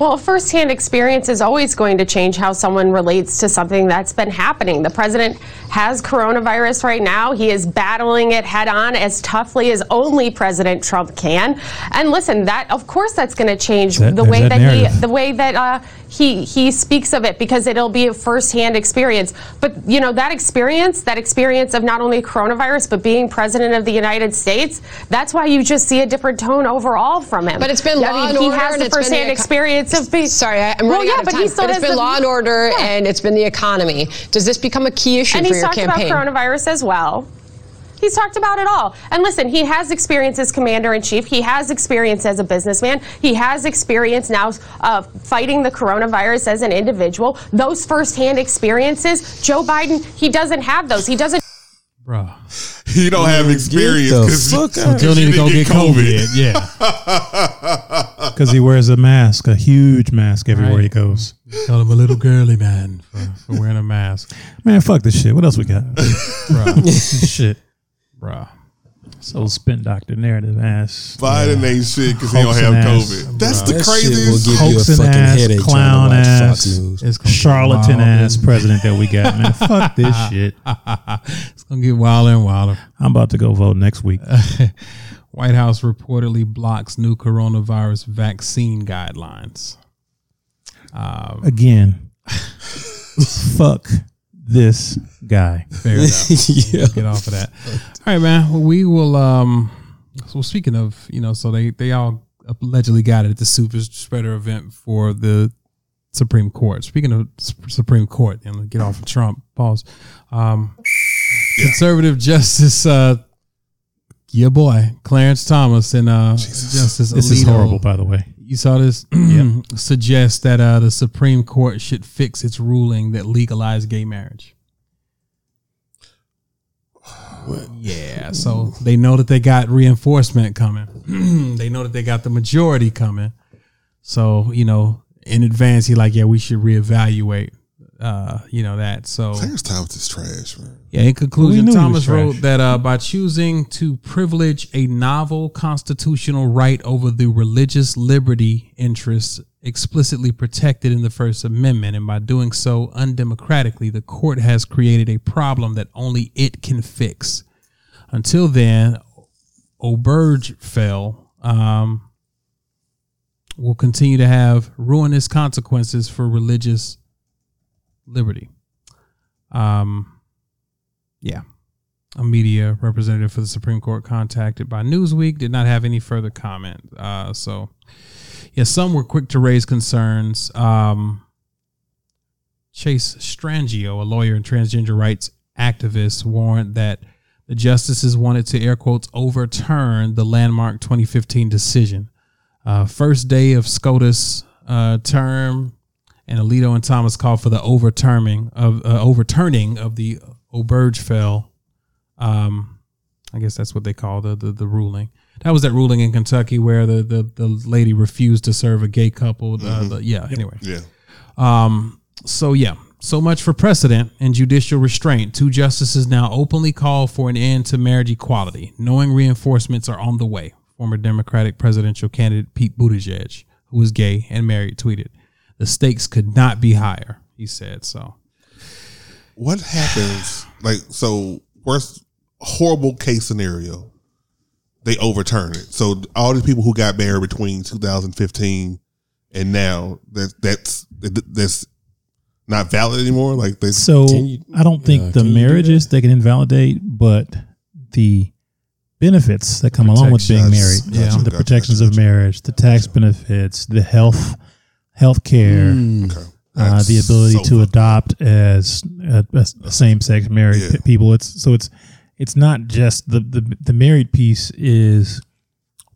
Well, a firsthand experience is always going to change how someone relates to something that's been happening. The president has coronavirus right now. He is battling it head on as toughly as only President Trump can. And listen, that of course that's going to change That- the way that that, he the way that uh, he he speaks of it because it'll be a firsthand experience. But you know that experience, that experience of not only coronavirus but being president of the United States, that's why you just see a different tone overall from him. But it's been I law mean, and he order has and the it's been the firsthand eco- experience of being. Sorry, I- I'm Well, running yeah, out of but time. he still but it's has been the- law and order Yeah. and it's been the economy. Does this become a key issue and for he's your talked about coronavirus as well. He's talked about it all. And listen, he has experience as commander in chief. He has experience as a businessman. He has experience now uh, fighting the coronavirus as an individual. Those firsthand experiences, Joe Biden, he doesn't have those. He doesn't. Bro, he don't have experience the because fuck you, out. Still need to go get COVID. Yeah. Because he wears a mask, a huge mask everywhere he Right. goes. Mm. Call him a little girly man for, for wearing a mask. Man, fuck this shit. What else we got? Bruh. shit. Bruh. So spin doctor narrative ass. Biden ain't shit because he don't Hoaxing have ass. COVID. That's the That shit will craziest. give you a Hoaxing fucking ass, headache clown trying to watch ass. It's Charlatan ass president that we got, man. Fuck this shit. it's gonna get wilder and wilder. I'm about to go vote next week. White House reportedly blocks new coronavirus vaccine guidelines. Again, fuck this guy. Fair enough. yeah. Get off of that. All right, man. Well, we will. Um. So speaking of, you know, so they they all allegedly got it at the super spreader event for the Supreme Court. Speaking of Supreme Court, and get off of Trump. Pause. Um, Conservative Justice, uh, your boy Clarence Thomas and uh, Justice This is Alito horrible, by the way. you saw this suggest that uh, the Supreme Court should fix its ruling that legalized gay marriage. Yeah, so they know that they got reinforcement coming. they know that they got the majority coming. So you know, in advance, he like, yeah, we should reevaluate. Uh, you know that. So Clarence Thomas is trash, man. yeah, in conclusion, Thomas wrote that uh, by choosing to privilege a novel constitutional right over the religious liberty interests explicitly protected in the First Amendment, and by doing so undemocratically, the court has created a problem that only it can fix. Until then, Obergefell um, will continue to have ruinous consequences for religious liberty. Um, yeah. A media representative for the Supreme Court contacted by Newsweek did not have any further comment. Uh, so, yeah, some were quick to raise concerns. Um, Chase Strangio, a lawyer and transgender rights activist, warned that the justices wanted to air quotes overturn the landmark 2015 decision. Uh, first day of SCOTUS uh, term, and Alito and Thomas called for the overturning of uh, overturning of the Obergefell. Um, I guess that's what they call the, the the ruling. That was that ruling in Kentucky where the the, the lady refused to serve a gay couple. Uh, the, yeah. Anyway. Yeah. Um, so yeah, so much for precedent and judicial restraint. Two justices now openly call for an end to marriage equality, knowing reinforcements are on the way. Former Democratic presidential candidate Pete Buttigieg, who is gay and married, tweeted, "The stakes could not be higher." He said so. What happens? Like, so worst horrible case scenario, they overturn it. So all these people who got married between 2015 and now, that that's that's not valid anymore. Like they So you- I don't think uh, the can do marriages they can invalidate, but the benefits that come along with being married, Protections. Gotcha, the gotcha, protections gotcha, of marriage, the tax benefits, the health, health care, Mm. okay. uh, the ability so to adopt as a, a same-sex married Yeah. p- people. It's so it's it's not just the the the married piece is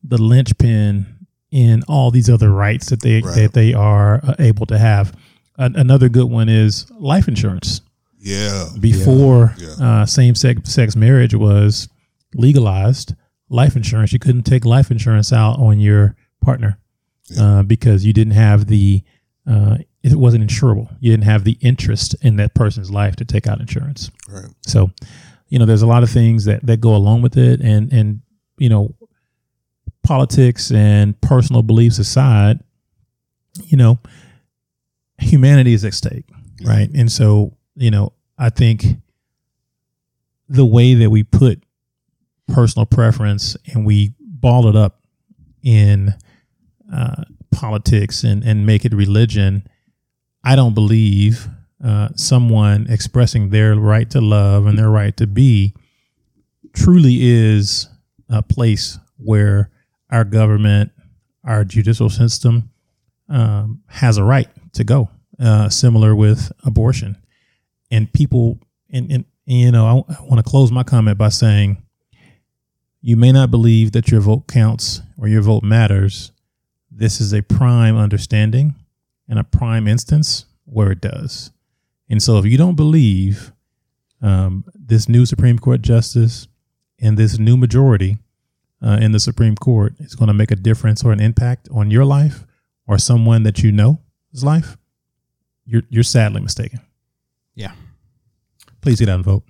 the linchpin in all these other rights that they Right. that they are uh, able to have. An another good one is life insurance Yeah. before Yeah. uh, same sex sex marriage was legalized, life insurance. You couldn't take life insurance out on your partner uh, because you didn't have the uh, it wasn't insurable. You didn't have the interest in that person's life to take out insurance. Right. So, you know, there's a lot of things that that go along with it, and and you know, politics and personal beliefs aside, you know, humanity is at stake, right? And so, you know, I think the way that we put personal preference and we ball it up in politics and, and make it religion, I don't believe uh, someone expressing their right to love and their right to be truly is a place where our government, our judicial system um, has a right to go, uh, similar with abortion. And people, and, and, and you know, I, I want to close my comment by saying, you may not believe that your vote counts or your vote matters. This is a prime understanding and a prime instance where it does. And so, if you don't believe um, this new Supreme Court justice and this new majority uh, in the Supreme Court is going to make a difference or an impact on your life or someone that you know's life, you're you're sadly mistaken. Yeah. Please get out and vote.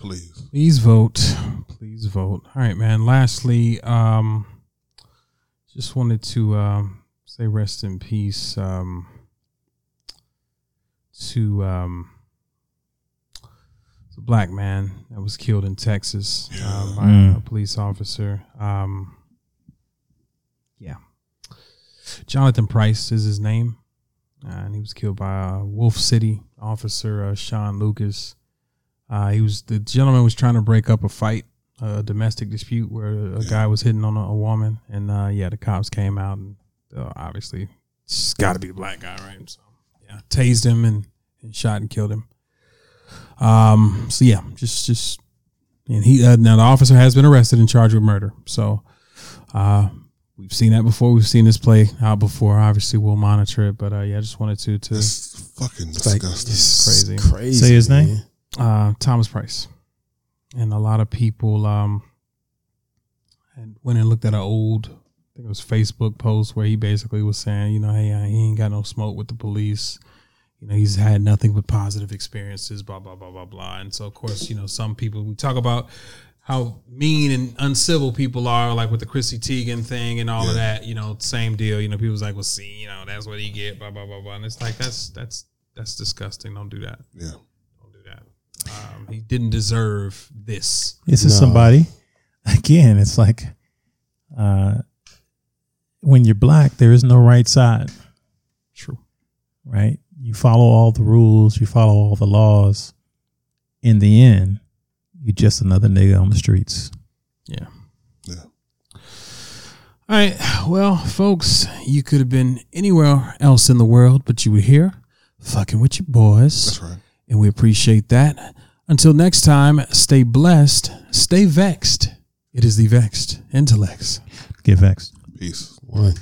Please. Please vote. Please vote. All right, man. Lastly, um, just wanted to um, say rest in peace um, to um, the black man that was killed in Texas uh, by Mm. a police officer. Um, yeah, Jonathan Price is his name, uh, and he was killed by a Wolfe City officer, uh, Sean Lucas. Uh, he was the gentleman was trying to break up a fight, a domestic dispute where a guy was hitting on a, a woman, and uh, yeah, the cops came out and uh, obviously it's got to be the black guy, right? So yeah, tased him and, and shot and killed him. Um, so yeah, just just and he uh, now the officer has been arrested and charged with murder. So uh, we've seen that before. We've seen this play out before. Obviously, we'll monitor it. But uh, yeah, I just wanted to to It's fucking It's like disgusting. it's Crazy. crazy. Say his name? uh, Thomas Price, and a lot of people um and went and looked at an old, I think it was Facebook post where he basically was saying, you know, hey, he ain't got no smoke with the police. You know, he's had nothing but positive experiences, blah blah blah blah blah. And so, of course, you know, some people we talk about how mean and uncivil people are, like with the Chrissy Teigen thing and all of that. You know, same deal. You know, people's like, well, see, you know, that's what he get, blah blah blah blah. And it's like that's that's that's disgusting. Don't do that. Yeah. Don't do that. Um, he didn't deserve this. This is No. somebody. Again, it's like uh, when you're black, there is no right side, True. right? You follow all the rules, you follow all the laws. In the end, you're just another nigga on the streets. Yeah. Yeah. All right. Well, folks, you could have been anywhere else in the world, but you were here fucking with your boys. That's right. And we appreciate that. Until next time, stay blessed, stay vexed. It is the vexed intellects. Get vexed. Peace. One.